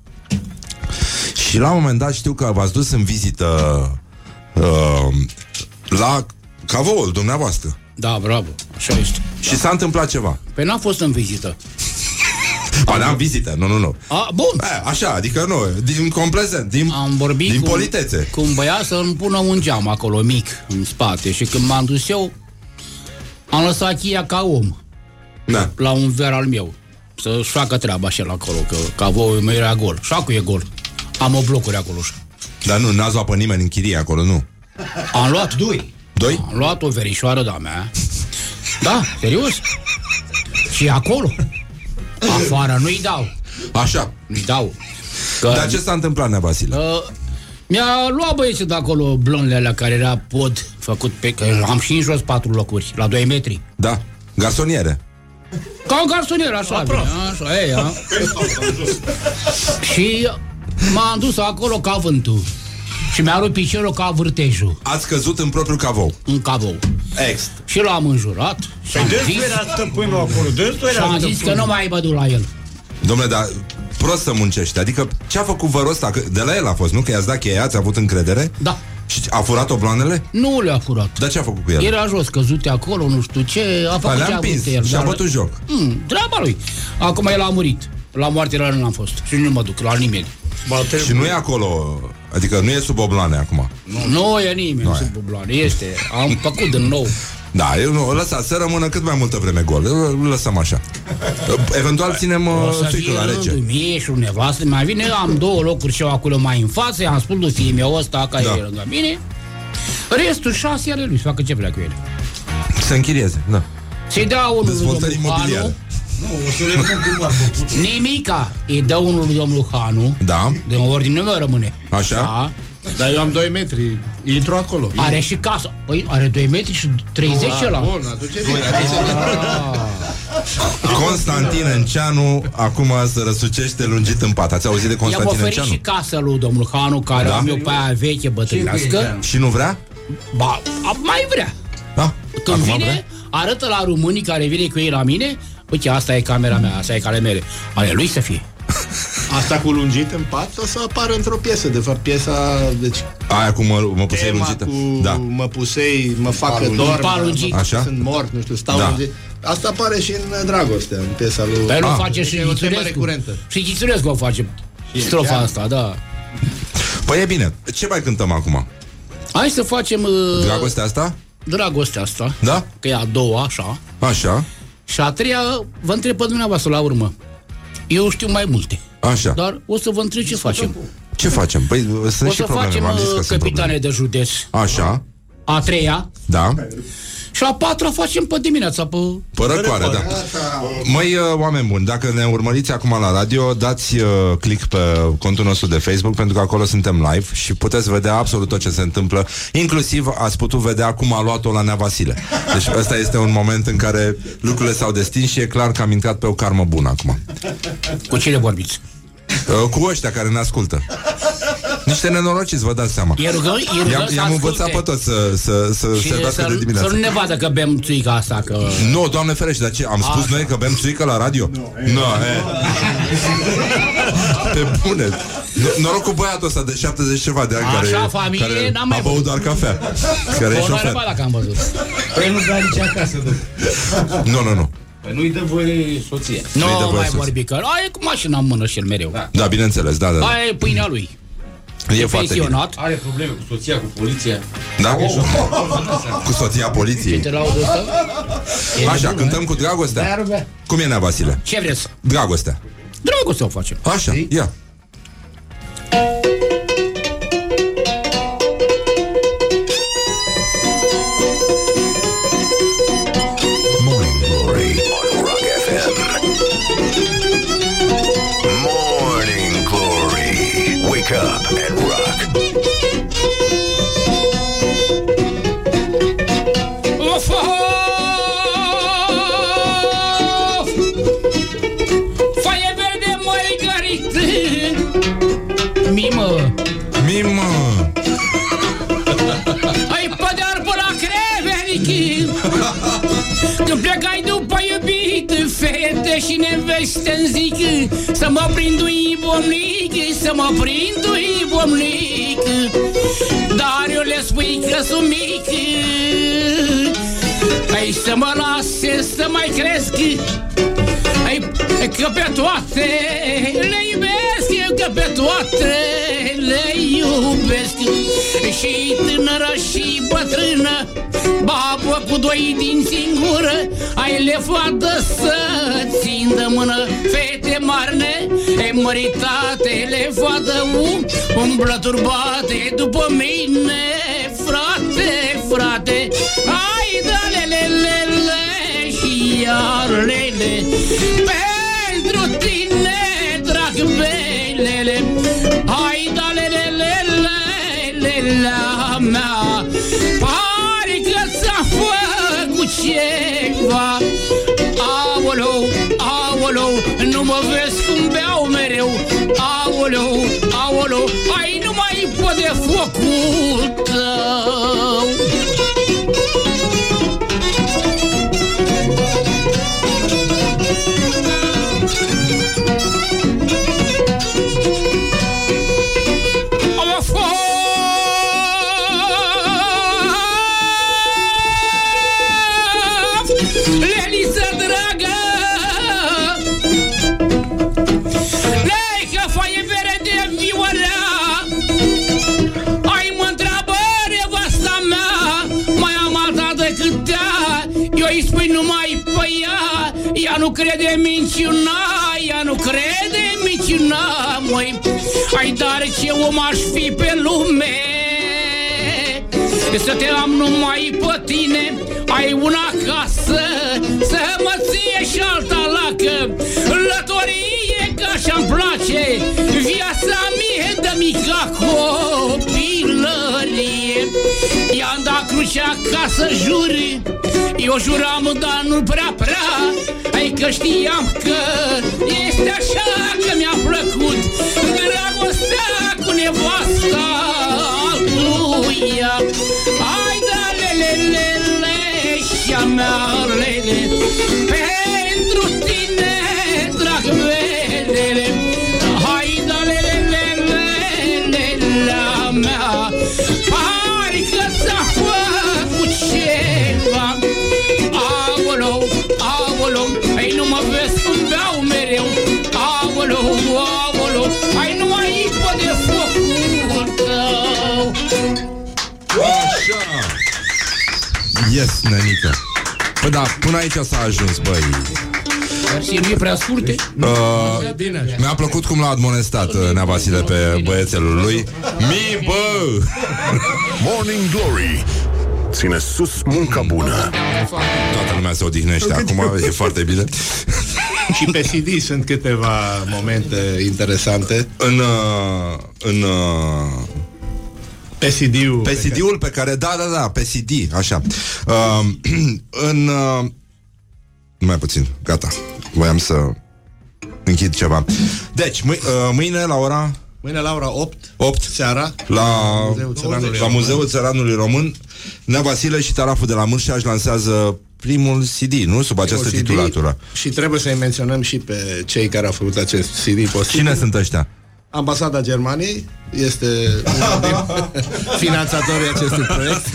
S2: Și la un moment dat știu că v-ați dus în vizită uh, la cavoul dumneavoastră.
S10: Da, bravo, așa este.
S2: Și s-a întâmplat ceva.
S10: Păi n-am fost în vizită.
S2: Pa, n-am vizită, nu, nu, nu.
S10: A, bun.
S2: A, așa, adică nu, din complezent, din,
S10: Am vorbit
S2: din
S10: cu,
S2: politețe.
S10: cu un băiat să îmi pună un geam acolo, mic, în spate. Și când m-am dus eu, am lăsat cheia ca om.
S2: Da.
S10: La un ver al meu. Să-și facă treaba așa la acolo, că cavoul meu era gol. Șacul e gol. Am o blocuri acolo.
S2: Dar nu, n-ați luat pe nimeni în chirie acolo, nu.
S10: Am luat. Doi.
S2: Doi?
S10: Am luat o verișoară de-a mea. Da, serios. Și acolo. Afară nu-i dau.
S2: Așa.
S10: Nu-i dau.
S2: Că... Dar ce s-a întâmplat, Nea Vasile?
S10: Uh, mi-a luat băieții de acolo blonele alea care era pod făcut pe... Că am și în jos patru locuri, la 2 metri.
S2: Da, garsoniere.
S10: Ca un garsonier, așa, bine, așa, e, a. Și m-am dus acolo ca vântul. Și mi-a rupt piciorul ca vârtejul.
S2: Ați căzut în propriul cavou.
S10: În cavou.
S2: Ex.
S10: Și l-am înjurat. Și am
S12: Păi dânsul
S10: zis,
S12: era stăpânul acolo, dânsul
S10: și
S12: era
S10: am zis că
S12: stăpânul.
S10: nu mai bădu la el.
S2: Domnule, dar prost să muncește. Adică ce a făcut vărul ăsta? Că De la el a fost, nu? Că i-ați dat cheia, ați avut încredere?
S10: Da.
S2: Și a furat obloanele?
S10: Nu le-a furat.
S2: Dar ce a făcut cu el?
S10: Era jos, căzute acolo, nu știu ce, a făcut
S2: le-a
S10: ce a
S2: împins
S10: vrut el.
S2: și a
S10: dar-
S2: bătut joc.
S10: Mm, treaba lui. Acum el a murit. La moarte la nu am fost. Și nu mă duc la nimeni.
S2: Și nu e acolo, adică nu e sub obloane acum.
S10: Nu, nu e nimeni
S2: Nu e.
S10: sub bubloane. Este. Am făcut din nou.
S2: Da, eu nu, lăsați să rămână cât mai multă vreme gol. Îl lăsăm așa. Eventual ținem
S10: O
S2: uh,
S10: să
S2: țuică
S10: fie
S2: la rece.
S10: rândul mie și un nevastă. Mai vine, am două locuri și eu acolo mai în față. I-am spus lui fiii meu ăsta care
S2: Da.
S10: e lângă mine. Restul șase ale lui să facă ce vrea cu ele.
S2: Să închirieze, da.
S10: Să-i dea unul lui
S2: Dezvoltări
S10: domnul
S2: imobiliare.
S10: Hanu.
S12: Nu, o să le pun cu barbă.
S10: Nimica. Îi dă unul lui domnul Hanu.
S2: Da.
S10: De ordine nu mai rămâne.
S2: Așa?
S10: Da.
S11: Dar eu am 2 metri, intru acolo.
S10: Are și casă. Păi are 2 metri și 30
S11: Ah,
S10: ăla.
S11: Bun, atunci e bine. atunci
S2: Constantin Enceanu acum se răsucește lungit în pat. Ați auzit de
S10: I-am
S2: Constantin
S10: oferit
S2: Enceanu?
S10: și casa lui domnul Hanu, care
S2: Da?
S10: am eu pe aia veche bătrânească.
S2: Și nu vrea?
S10: Ba, a- mai vrea.
S2: Da.
S10: Când
S2: Acum
S10: vine,
S2: vrea?
S10: arătă la românii care vine cu ei la mine, uite, asta e camera mea, asta e care mele. Ale lui să fie.
S11: Asta cu lungit în pat o să apară într-o piesă. De fapt, piesa... Deci,
S2: Aia cu mă, mă pusei
S11: tema
S2: lungită.
S11: cu
S2: Da.
S11: mă pusei, mă fac că
S10: lungit.
S11: dorm,
S10: Pa lungit.
S11: mă-
S2: Așa?
S11: sunt mort, nu știu, stau
S2: Da.
S11: lungit. Asta apare și în Dragostea, în piesa lui...
S10: Dar nu
S2: Ah.
S10: face și
S11: E o temă
S10: Ghițurescu.
S11: recurentă.
S10: Și Ghițurescu o face. Strofa
S11: chiar?
S10: asta, da.
S2: Păi e bine. Ce mai cântăm acum?
S10: Hai să facem uh,
S2: Dragostea asta?
S10: dragostea asta,
S2: Da?
S10: că e a doua, așa.
S2: Așa.
S10: Și a treia, vă întreb pe dumneavoastră la urmă. Eu știu mai multe.
S2: Așa.
S10: Dar o să vă întreb ce facem.
S2: Ce facem? Păi sunt
S10: o
S2: și
S10: să
S2: probleme,
S10: facem
S2: v-am zis că
S10: uh,
S2: sunt
S10: capitane
S2: probleme.
S10: de județ.
S2: Așa.
S10: A treia.
S2: Da.
S10: Și la patra facem pe dimineața pe...
S2: Pe răcoare, da. Măi, uh, oameni buni, dacă ne urmăriți acum la radio, dați uh, click pe contul nostru de Facebook, pentru că acolo suntem live și puteți vedea absolut tot ce se întâmplă. Inclusiv ați putut vedea cum a luat-o la Nea Vasile. Deci ăsta este un moment în care lucrurile s-au destins și e clar că am intrat pe o karmă bună acum.
S10: Cu cine vorbiți?
S2: Uh, cu ăștia care ne ascultă. Niște nenorociți, vă dați seama.
S10: E rugăm, e rugăm
S2: I-am,
S10: să
S2: i-am învățat
S10: asculte.
S2: pe toți să, să, să
S10: Și
S2: servească
S10: să,
S2: de
S10: să
S2: dimineață.
S10: nu ne vadă că bem țuica asta, că...
S2: Nu, doamne ferește, dar ce? Am spus
S10: Așa.
S2: noi că bem țuică la radio? Nu, e. Pe bune. No- Noroc cu băiatul ăsta de 70 ceva de ani
S10: Așa,
S2: care,
S10: familie,
S2: care
S10: n-am mai
S2: a băut doar cafea. Care e
S10: O, nu are
S2: șofer.
S10: bani dacă am văzut.
S13: Păi nu bea nici acasă, dă.
S2: Nu, nu, nu.
S13: Păi nu-i dă voie soția.
S10: Nu
S2: Nu-i dă voie
S10: mai
S2: să-
S10: vorbi că aia e cu mașina în mână și el mereu. Da.
S2: Da, bineînțeles, da, da. da.
S10: Aia e pâinea lui.
S2: E foarte bine.
S10: pensionat.
S13: Are probleme cu soția, cu poliția.
S2: Da? Cu soția poliției.
S10: Te laudă ăsta? E
S2: Așa,
S10: nebun,
S2: cântăm
S10: eh?
S2: cu dragostea?
S10: Da, rugă.
S2: Cum e, Nea Vasile?
S10: Ce vreți?
S2: Dragostea.
S10: Dragoste o facem.
S2: Așa, ia.
S1: Morning Morning Glory. Wake up and rock.
S10: Fete și neveste îmi zic Să mă prindui bomnic Să mă prindui bomnic Dar eu le spui că sunt mic. Ai să mă lase să mai cresc. Ai că pe toate le iubesc Eu că pe toate le iubesc. Și tânără și bătrână Babă cu doi dinți în gură Ai le fată să țin de mână. Fete marne, e măritate Le fată um, umblă turbate După mine, frate, frate Hai da le le le le și iar lele Pentru ai dar ce om aș fi pe lume? Să te am numai pe tine Ai una casă Să mă ție și alta lacă. Lătorie că așa-mi place Viața mie de mica copilărie. I-am dat crucea ca să juri Eu juram, dar nu prea prea. Ai că știam că este așa că mi-a plăcut. Dragostea cu nevasta altuia. Hai da lele lele și-a mea lele Pentru tine, drag velele Hai da lele lele lele mea. Pare că ți-a
S2: Yes, nenică. Păi da, până aici s-a ajuns, băi.
S10: Mersi, nu e prea scurte?
S2: Uh, mi-a plăcut cum l-a admonestat uh, Nea Vasile pe băiețelul lui. Mi, bă!
S6: Morning Glory ține sus munca bună.
S2: Toată lumea se odihnește acum, e foarte bine.
S11: Și pe CD sunt câteva momente interesante.
S2: În, uh, în uh,
S11: Pe CD-ul.
S2: pe CD-ul pe care, da, da, da, pe CD, așa. Uh, în uh, mai puțin, gata. Voiam să închid ceva. Deci, mâ- uh, mâine la ora
S11: Mâine la ora 8
S2: 8
S11: seara
S2: la
S11: Muzeul Țăranului
S2: la
S11: Român.
S2: Muzeul Țăranului Român, Nea Vasile și Taraful de la Mârșaș lansează primul CD, nu? Sub această
S11: CD
S2: titulatură.
S11: Și trebuie să-i menționăm și pe cei care au făcut acest CD posibil.
S2: Cine sunt ăștia?
S11: Ambasada Germaniei este unul din finanțatorii acestui proiect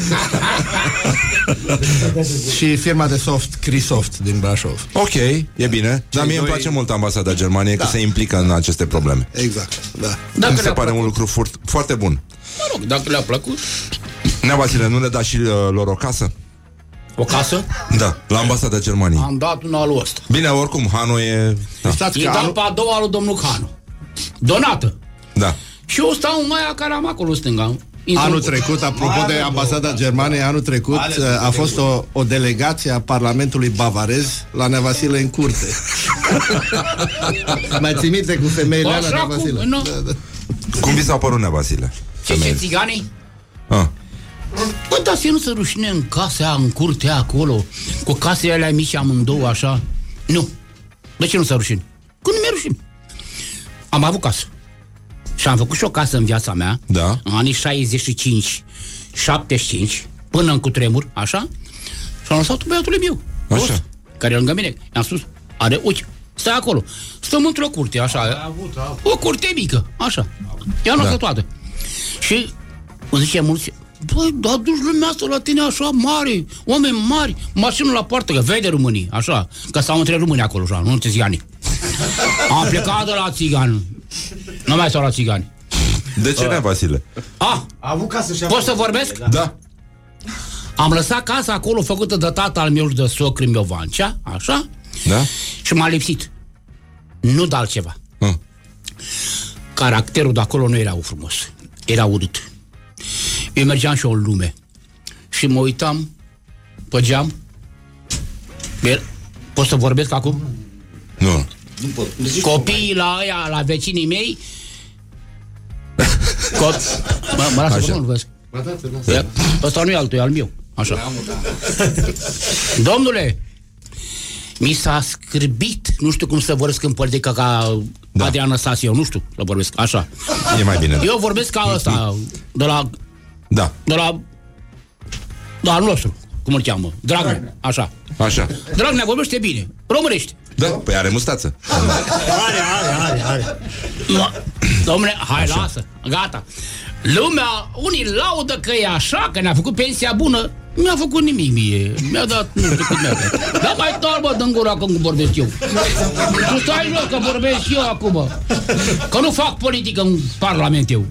S11: și firma de soft Crisoft din Brașov.
S2: Ok, e bine. Dar mie îmi
S11: doi-
S2: place mult ambasada Germaniei că
S11: Da.
S2: se implică în aceste probleme.
S11: Exact, da.
S2: Dacă Mi se pare un lucru furt, foarte bun.
S10: Mă rog, dacă le-a plăcut.
S2: Nea Vasile, nu le da și uh, lor o casă?
S10: O casă?
S2: Da, la ambasada Germaniei.
S10: Am dat un alul ăsta.
S2: Bine, oricum, Hanu e... Da.
S11: Stați
S10: E
S11: că
S10: dat
S11: anul,
S10: pe a doua lui domnul Canu. Donată.
S2: da.
S10: Și eu stau în aia care am acolo în stânga. Intru-
S11: anul trecut, apropo de ambasada Germaniei, anul trecut a fost o, o delegație a Parlamentului Bavarez la Nevasile în curte. Mai ții minte cu femeile alea
S10: Așa
S11: Nevasile?
S10: cum, nu.
S11: Da, da.
S2: Cum vi s-a părut Nea Vasile?
S10: Ce, ce, țiganii?
S2: Ah.
S10: Bă, dar să nu se rușine în casa aia, în curtea aia, acolo, cu casele alea mici amândouă, așa. Nu. De ce nu se rușine? Că nu mi-e rușine. Am avut casă. Și am făcut și o casă în viața mea,
S2: Da.
S10: în anii 65, 75, până în cutremur, așa, și am lăsat băiatului meu,
S2: Așa.
S10: Rost, care e lângă mine. I-am spus, are ochi, stai acolo. Stăm într-o curte, așa, o curte mică, așa. Ea nu
S2: Da.
S10: da. toată. Și îmi zice mulți, Băi, dar duci lumea asta la tine așa mare, oameni mari, mașină la poartă, că vede românii, așa, că stau între români acolo, așa, nu între țigani. Am plecat de la țigani. Nu mai stau la țigani.
S2: De ce Nea Vasile?
S10: Ah,
S12: A avut casă și a
S10: Poți să vorbesc?
S2: Da.
S10: am lăsat casa acolo făcută de tata al meu și de socrul meu Vancea, așa,
S2: Da?
S10: și m-a lipsit. Nu de altceva.
S2: Ah.
S10: Caracterul de acolo nu era frumos. Era urât. Eu mergeam și eu în lume. Și mă uitam pe geam. Bine, Pot să vorbesc acum?
S2: Nu.
S10: Copiii la aia, la vecinii mei Cop... Mă, mă lasă,
S2: Așa.
S10: că nu vorbesc. Ia, Ăsta nu e altul, e al meu. Așa. Domnule, mi s-a scârbit, nu știu cum să vorbesc în politică ca da. Adrian Năstase, eu nu știu să vorbesc, așa.
S2: E mai bine.
S10: Eu vorbesc ca ăsta, de la,
S2: Da.
S10: de la, de al nostru, cum îl cheamă, Dragnea, așa.
S2: Așa.
S10: Dragnea vorbește bine, românește.
S2: Da, păi are mustață.
S12: Are, are, are, are.
S10: Mă, Domnule, hai, așa. lasă, gata. Lumea, unii laudă că e așa, că ne-a făcut pensia bună. Nu mi-a făcut nimic mie. Mi-a dat, nu știu cât mi-a dat. Dar mai tare, bă, dă gura când vorbesc eu. Tu stai jos că vorbesc eu acum. Că nu fac politică în Parlament eu.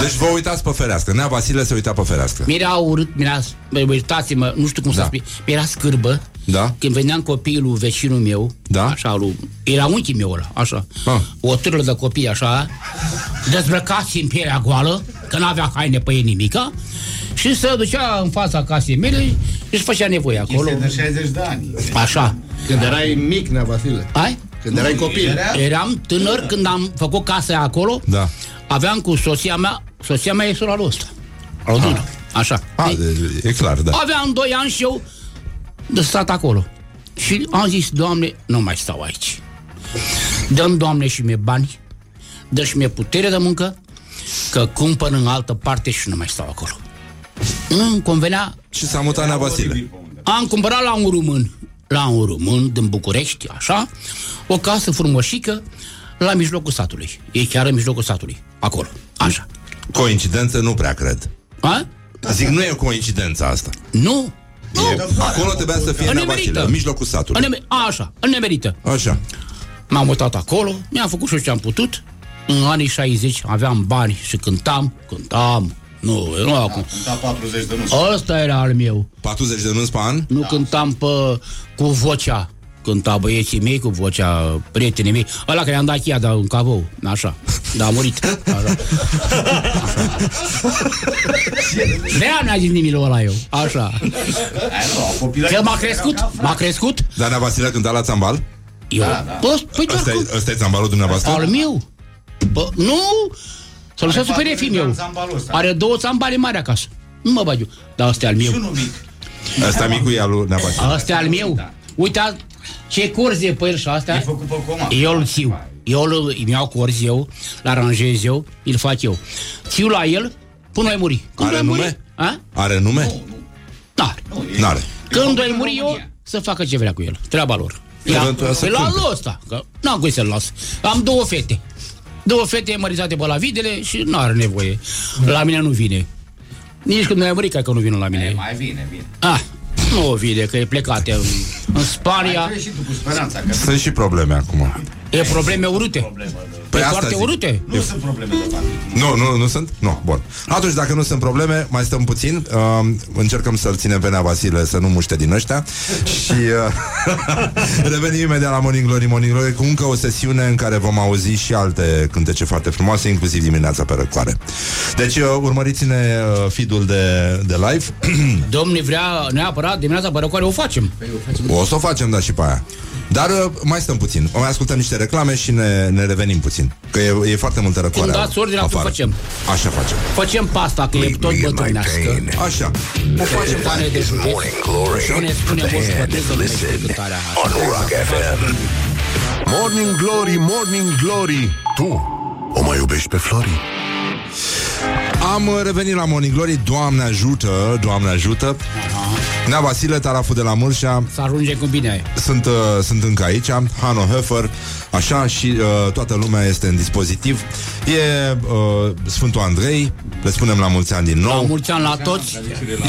S2: Deci vă uitați pe fereastră. Nea Vasile se uita pe fereastră.
S10: Mi-era urât, mi-era, bă, iertați-mă, nu știu cum
S2: Da.
S10: să spun, mi-era scârbă.
S2: Da?
S10: Când veneam copilul vecinul meu,
S2: Da?
S10: așa, lui, era unchiul meu ăla, așa,
S2: Ah.
S10: o târlă de copii, așa, dezbrăcați în pielea goală, că n-avea haine pe ei nimica, și se ducea în fața casei mele și își făcea nevoie acolo.
S12: Este de 60 de ani.
S10: Așa.
S11: Când erai mic, Nea Vasile.
S10: Ai?
S11: Când erai copil.
S10: Eram tânăr când am făcut casa acolo,
S2: Da.
S10: aveam cu soția mea, soția mea e sora lui ăsta. Al ah. Așa.
S2: A, de, e clar, da.
S10: Aveam doi ani și eu de stat acolo. Și am zis, Doamne, nu mai stau aici. Dăm, Doamne, și mie bani, dă și mie putere de muncă, că cumpăr în altă parte și nu mai stau acolo. Nu îmi convenea.
S2: Și s-a mutat Nea Vasile.
S10: Am cumpărat la un român, la un român din București, așa, o casă frumoșică la mijlocul satului. E chiar în mijlocul satului, acolo, așa.
S2: Coincidență nu prea cred.
S10: A?
S2: Zic, nu e o coincidență asta.
S10: Nu,
S2: E, acolo trebuia să fie
S10: În
S2: Nea
S10: nemerită.
S2: Vasile, în mijlocul satului.
S10: În neme- a, așa, în nemerită.
S2: Așa.
S10: M-am mutat acolo, mi-am făcut și eu ce am putut. În anii 60 aveam bani și cântam, cântam. Nu, nu acum.
S12: Da, 40 de nu.
S10: Ăsta era al meu.
S2: 40 de nunți pe an?
S10: Nu cântam pe, cu vocea. Cânta băieții mei cu vocea prietenii mei, ăla care i-am dat cheia de un cavou, așa, dar a murit. Așa. De-aia n-a zis nimilul ăla eu, așa. Că m-a crescut, m-a crescut.
S2: Dar Nea Vasile cânta la țambal?
S10: Eu, bă, păi doar
S2: Ăsta e,
S10: că...
S2: ăsta e țambalul dumneavoastră?
S10: Al meu? Bă, nu! Să lăsați supere fi meu. Are două țambale mari acasă. Nu mă bag eu. Dar ăsta e al meu.
S2: Ăsta micul e al lui Nea Vasile.
S10: Ăsta e al meu. Uite, a- ce corzi e pe el și astea. E făcut pe comandă. Eu îl țiu. Eu îl îmi iau corzi eu, îl aranjez eu, îl fac eu. Țiu la el până ai muri. Când
S2: Are
S10: ai muri,
S2: nume?
S10: A?
S2: Are nume?
S10: N-are.
S2: N-are.
S10: Când ai muri eu, să facă ce vrea cu el. Treaba lor. Ia,
S2: Eventual să
S10: păi la
S2: cânte.
S10: lui ăsta, că n-am cum să-l las. Am două fete. Două fete măritate pe la videle și nu are nevoie. La mine nu vine. Nici când nu ai mărit, că nu vine la mine.
S12: Mai vine, vine.
S10: Ah, nu vine, că e plecat în, în Spania.
S12: Ai și tu cu speranța că
S2: Sunt și probleme acum.
S10: E probleme urâte.
S2: Păi
S10: e
S2: asta
S10: foarte
S2: zic.
S10: urâte.
S12: nu sunt probleme de bani.
S2: Nu, nu, nu sunt? Nu, bun. Atunci, dacă nu sunt probleme, mai stăm puțin. Uh, încercăm să-l ținem pe Nea Vasile să nu muște din ăștia. și uh, revenim imediat la Morning Glory, Morning Glory, cu încă o sesiune în care vom auzi și alte cântece foarte frumoase, inclusiv dimineața pe răcoare. Deci, uh, urmăriți-ne uh, feed-ul de, de live.
S10: Domnul vrea neapărat dimineața pe răcoare, o facem.
S2: o să o facem, da, și pe aia. Dar uh, mai stăm puțin. O mai ascultăm niște reclame și ne, ne revenim puțin. Că e, e foarte multă răcoare.
S10: Când dați ordinea,
S2: afară.
S10: facem.
S2: Așa facem.
S10: Facem pasta, că e tot bătrânească.
S2: Așa. O facem
S10: Pane de județ. Și ne spune moș bătrân să numește cântarea
S1: On Rock FM.
S6: Morning Glory, Morning Glory Tu o mai iubești pe Flori?
S2: Am uh, revenit la Morning Glory Doamne ajută, Doamne ajută Nea Vasile, Taraful de la Mârșa
S10: Să ajunge cu bine aia.
S2: sunt, uh, sunt încă aici Hano Höfer Așa și uh, toată lumea este în dispozitiv E uh, Sfântul Andrei Le spunem la mulți ani din
S10: La
S2: nou
S10: mulți ani la toți.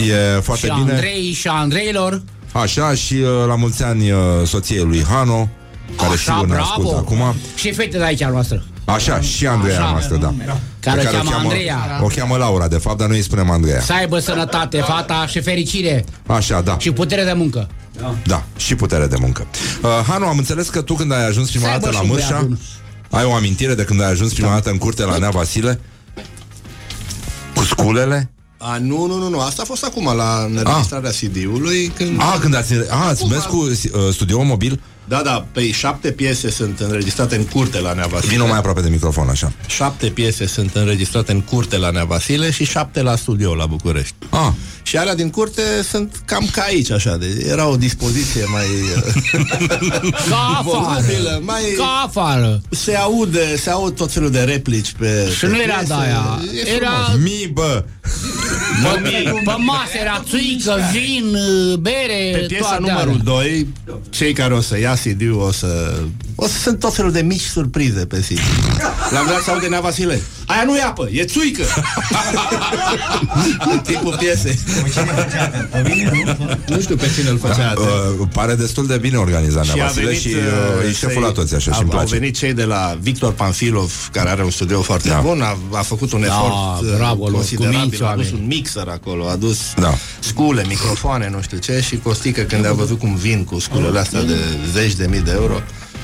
S2: E foarte
S10: și
S2: bine
S10: Andrei și Andreilor.
S2: Așa și uh, la mulți ani uh, soției lui Hano Care
S10: Așa,
S2: sigur ne
S10: bravo.
S2: ascultă acum
S10: Și fete de aici a noastră.
S2: Așa, și Andreea
S10: Așa.
S2: noastră, da
S10: Care
S2: Pe
S10: o cheamă Andreea.
S2: O cheamă Laura, de fapt, dar noi îi spunem Andreea
S10: Să aibă sănătate, fata și fericire
S2: Așa, da
S10: și putere de muncă.
S2: Da, și putere de muncă. Uh, Hanu, am înțeles că tu când ai ajuns prima
S10: Să aibă
S2: dată la
S10: și un
S2: Mârșa,
S10: băiat
S2: ai o amintire de când ai ajuns prima dată în curte la Nea Vasile? Cu sculele?
S11: A, nu, nu, nu, nu, asta a fost acum la înregistrarea CD-ului când...
S2: Ah, când ați, a, ați mers cu uh, studio mobil?
S11: Da, da, pe șapte piese sunt înregistrate în curte la Nea Vasile.
S2: Vino mai aproape de microfon, așa.
S11: Șapte piese sunt înregistrate în curte la Nea Vasile și șapte la studio la București.
S2: Ah.
S11: Și alea din curte sunt cam ca aici, așa, de, era o dispoziție mai...
S10: Ca afară.
S11: volubilă, mai...
S10: Ca afară.
S11: Se aude, se aud tot felul de replici pe...
S10: Și
S11: pe
S10: nu era
S11: piese.
S10: de aia.
S11: E
S10: Era...
S11: frumos.
S2: Mi, bă!
S10: Pe, pe masă era țuică, vin, bere,
S11: Pe piesa
S10: toate
S11: numărul
S10: alea.
S11: 2, cei care o să ia CD-ul o să... O să sunt tot felul de mici surprize pe CD. L-am vrea să aude Nea Vasile. Aia nu e apă, e țuică! în timpul piesei. nu știu pe cine îl făcea atent.
S2: Uh, pare destul de bine organizat Nea Vasile și uh, e șeful la toți, așa, și îmi
S11: au, au
S2: place.
S11: venit cei de la Victor Panfilov, care are un studio foarte
S2: Da.
S11: bun, a, a făcut un
S10: Da,
S11: efort uh,
S10: bravo, lor,
S11: considerabil,
S10: cuminți
S11: a adus
S10: oameni.
S11: un mixer acolo, a adus
S2: Da.
S11: scule, microfoane, nu știu ce, și Costică când a văzut cum vin cu sculele astea de zeci de mii de euro,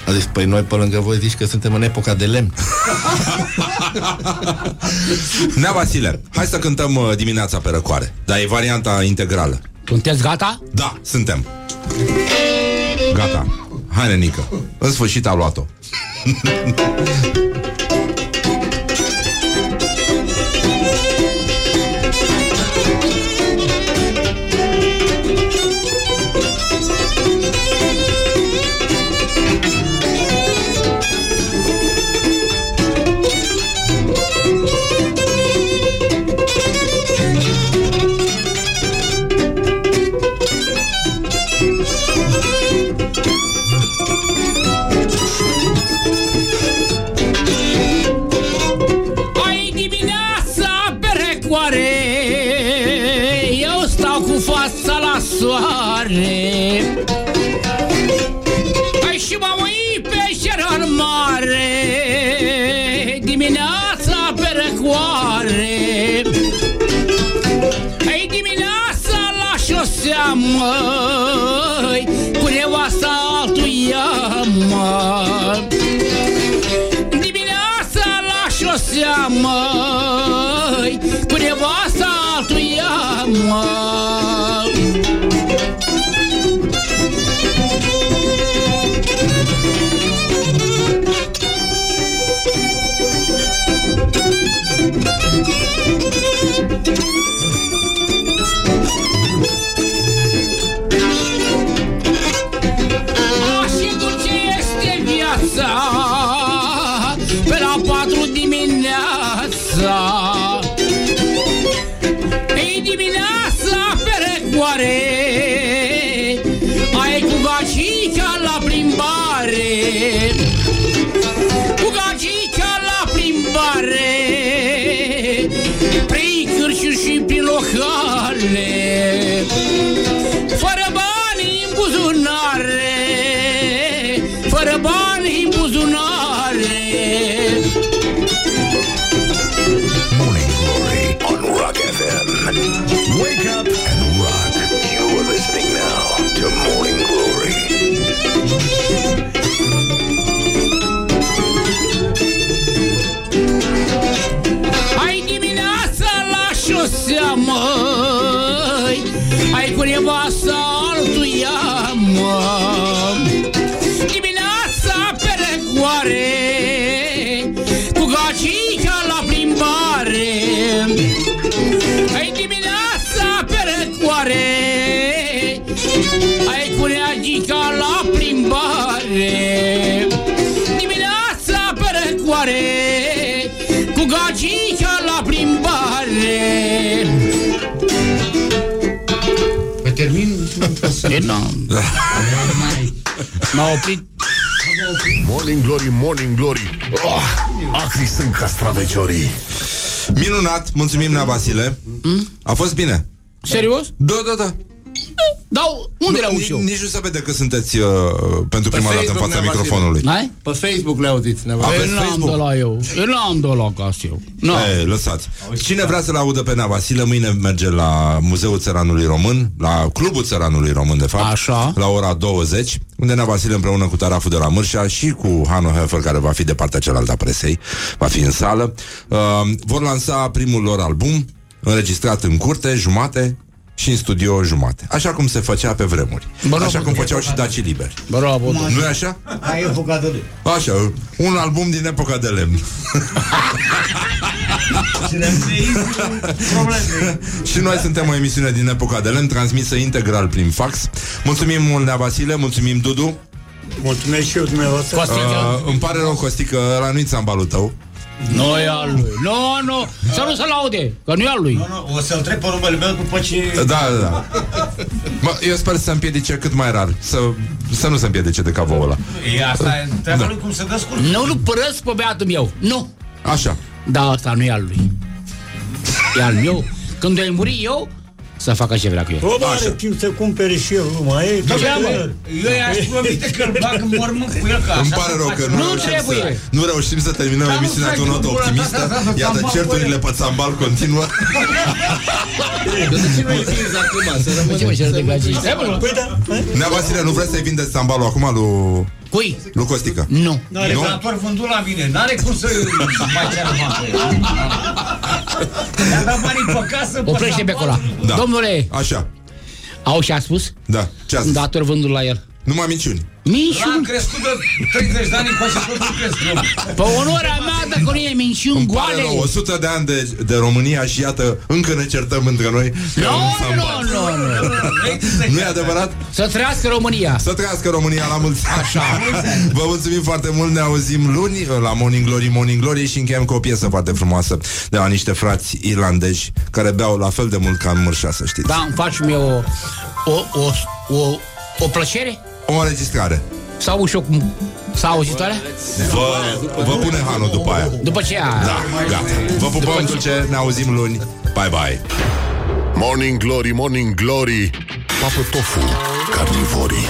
S11: a zis, păi noi pe lângă voi zici că suntem în epoca de lemn.
S2: Nea Vasile, hai să cântăm uh, dimineața pe răcoare. Dar e varianta integrală.
S10: Sunteți gata?
S2: Da, suntem. Gata. Hai, nenică. În sfârșit a luat-o.
S10: Ai dimineața pe recoare Eu stau cu fața la soare. Ai și m-am uit pe cer în mare Dimineața pe recoare Ai dimineața la șosea măi măi Cu nevasta altuia, măi E, nu. M-a oprit
S6: Morning Glory, Morning Glory oh, Acri sunt castraveciorii
S2: Minunat, mulțumim, Nea Vasile. A fost bine.
S10: Serios?
S2: Da, da, da.
S10: Dau, unde
S2: Nu,
S10: le-au
S2: nici,
S10: eu?
S2: nici nu se vede că sunteți uh, pentru prima dată în
S11: Facebook,
S2: fața
S11: Nea Vasile.
S2: microfonului.
S10: Hai?
S11: Pe Facebook le auziți, ne
S2: Aveți
S10: Eu n-am
S2: Facebook?
S10: de la eu. Eu n-am de la acasă eu. Nu.
S2: Ei, lăsați. Cine vrea să-l audă pe Nea Vasile, mâine merge la Muzeul Țăranului Român, la Clubul Țăranului Român, de fapt,
S10: Așa.
S2: la ora 20, unde Nea Vasile împreună cu Taraful de la Mârșa și cu Hano Heffer, care va fi de partea cealaltă a presei, va fi în sală, uh, vor lansa primul lor album, înregistrat în curte, jumate, și în studio jumate. Așa cum se făcea pe vremuri.
S10: Bravo.
S2: Așa cum făceau și Daci Liberi.
S10: Bravo.
S2: nu e așa?
S13: Hai epoca de lui.
S2: Așa, un album din epoca de lemn.
S13: Și le-am probleme.
S2: Și noi suntem o emisiune din epoca de lemn, transmisă integral prin fax. Mulțumim mult, Nea Vasile, mulțumim, Dudu.
S15: Mulțumesc și eu dumneavoastră.
S10: Costică.
S2: Uh, îmi pare rău, Costică, ăla nu-i țambalul tău.
S10: Nu e al lui. Nu, nu. Să nu se laude, că nu e al lui.
S13: Nu, nu, o să-l trec pe numele meu după ce...
S2: Da, da, da. Mă, eu sper să se împiedice cât mai rar. Să, să nu se împiedice de cavoul ăla.
S13: E asta e treaba
S2: Da.
S13: lui cum se descurcă.
S10: Nu, nu părăsc pe beatul meu. Nu.
S2: Așa.
S10: Da, asta nu e al lui. E al meu. Când ai muri eu, să facă ce vrea cu el.
S15: Probabil are timp să cumpere și el numai. E,
S13: Da,
S15: că-
S13: mă, eu i-aș promite că îl bag în mormânt cu el ca
S2: Îmi
S13: așa
S2: pare
S13: se
S2: rău
S13: face.
S2: că nu,
S10: Nu
S2: reușim
S10: trebuie.
S2: să, nu reușim să terminăm
S13: Dar nu
S2: emisiunea
S13: stai
S2: cu o notă
S13: cu gura ta,
S2: optimistă.
S13: asta, asta,
S2: Iată,
S13: țambal,
S2: certurile
S13: băie.
S2: pe țambal continuă.
S11: De ce nu e prins acum? Să
S10: Ce mă
S11: rămânem
S10: cer de
S11: să-
S10: gagici? Hai, mă,
S15: Păi da, hai.
S2: Nea Vasile, nu vreți să-i vindeți țambalul acum lui,
S10: Cui?
S2: lui Costică?
S10: Nu.
S13: E vânător vândut la mine, n-are cum să mai ceară bani. I-a dat banii pe casă pe
S10: Oprește pe acolo.
S2: Da.
S10: Domnule,
S2: Așa,
S10: au și a spus?
S2: da. Ce a zis?
S10: Dator vândul la el.
S2: Numai minciuni.
S13: L-am
S10: Minciuni.
S13: crescut de 30 de ani încoace tot nu cresc eu.
S10: Pe onoarea mea, dacă nu e minciuni
S2: Îmi pare
S10: goale.
S2: rău, 100 de ani de, de România și iată, încă ne certăm între noi.
S10: Nu,
S2: Că un
S10: nu,
S2: țambal.
S10: nu, nu.
S2: Nu e adevărat?
S10: Să trăiască România.
S2: Să trăiască România la mulți ani. Așa. Vă mulțumim foarte mult, ne auzim luni la Morning Glory, Morning Glory și încheiem cu o piesă foarte frumoasă de la niște frați irlandezi care beau la fel de mult ca în mârșa, să știți.
S10: Da, îmi faci mie o, o, o, o, o plăcere?
S2: O înregistrare.
S10: Sau și eu cum... Sau auzitoare?
S2: Vă, vă pune Hanu după aia.
S10: După ce a...
S2: Da, gata. Vă pupăm dulce, ne auzim luni. Bye, bye.
S6: Morning Glory, Morning Glory Papă tofu, carnivorii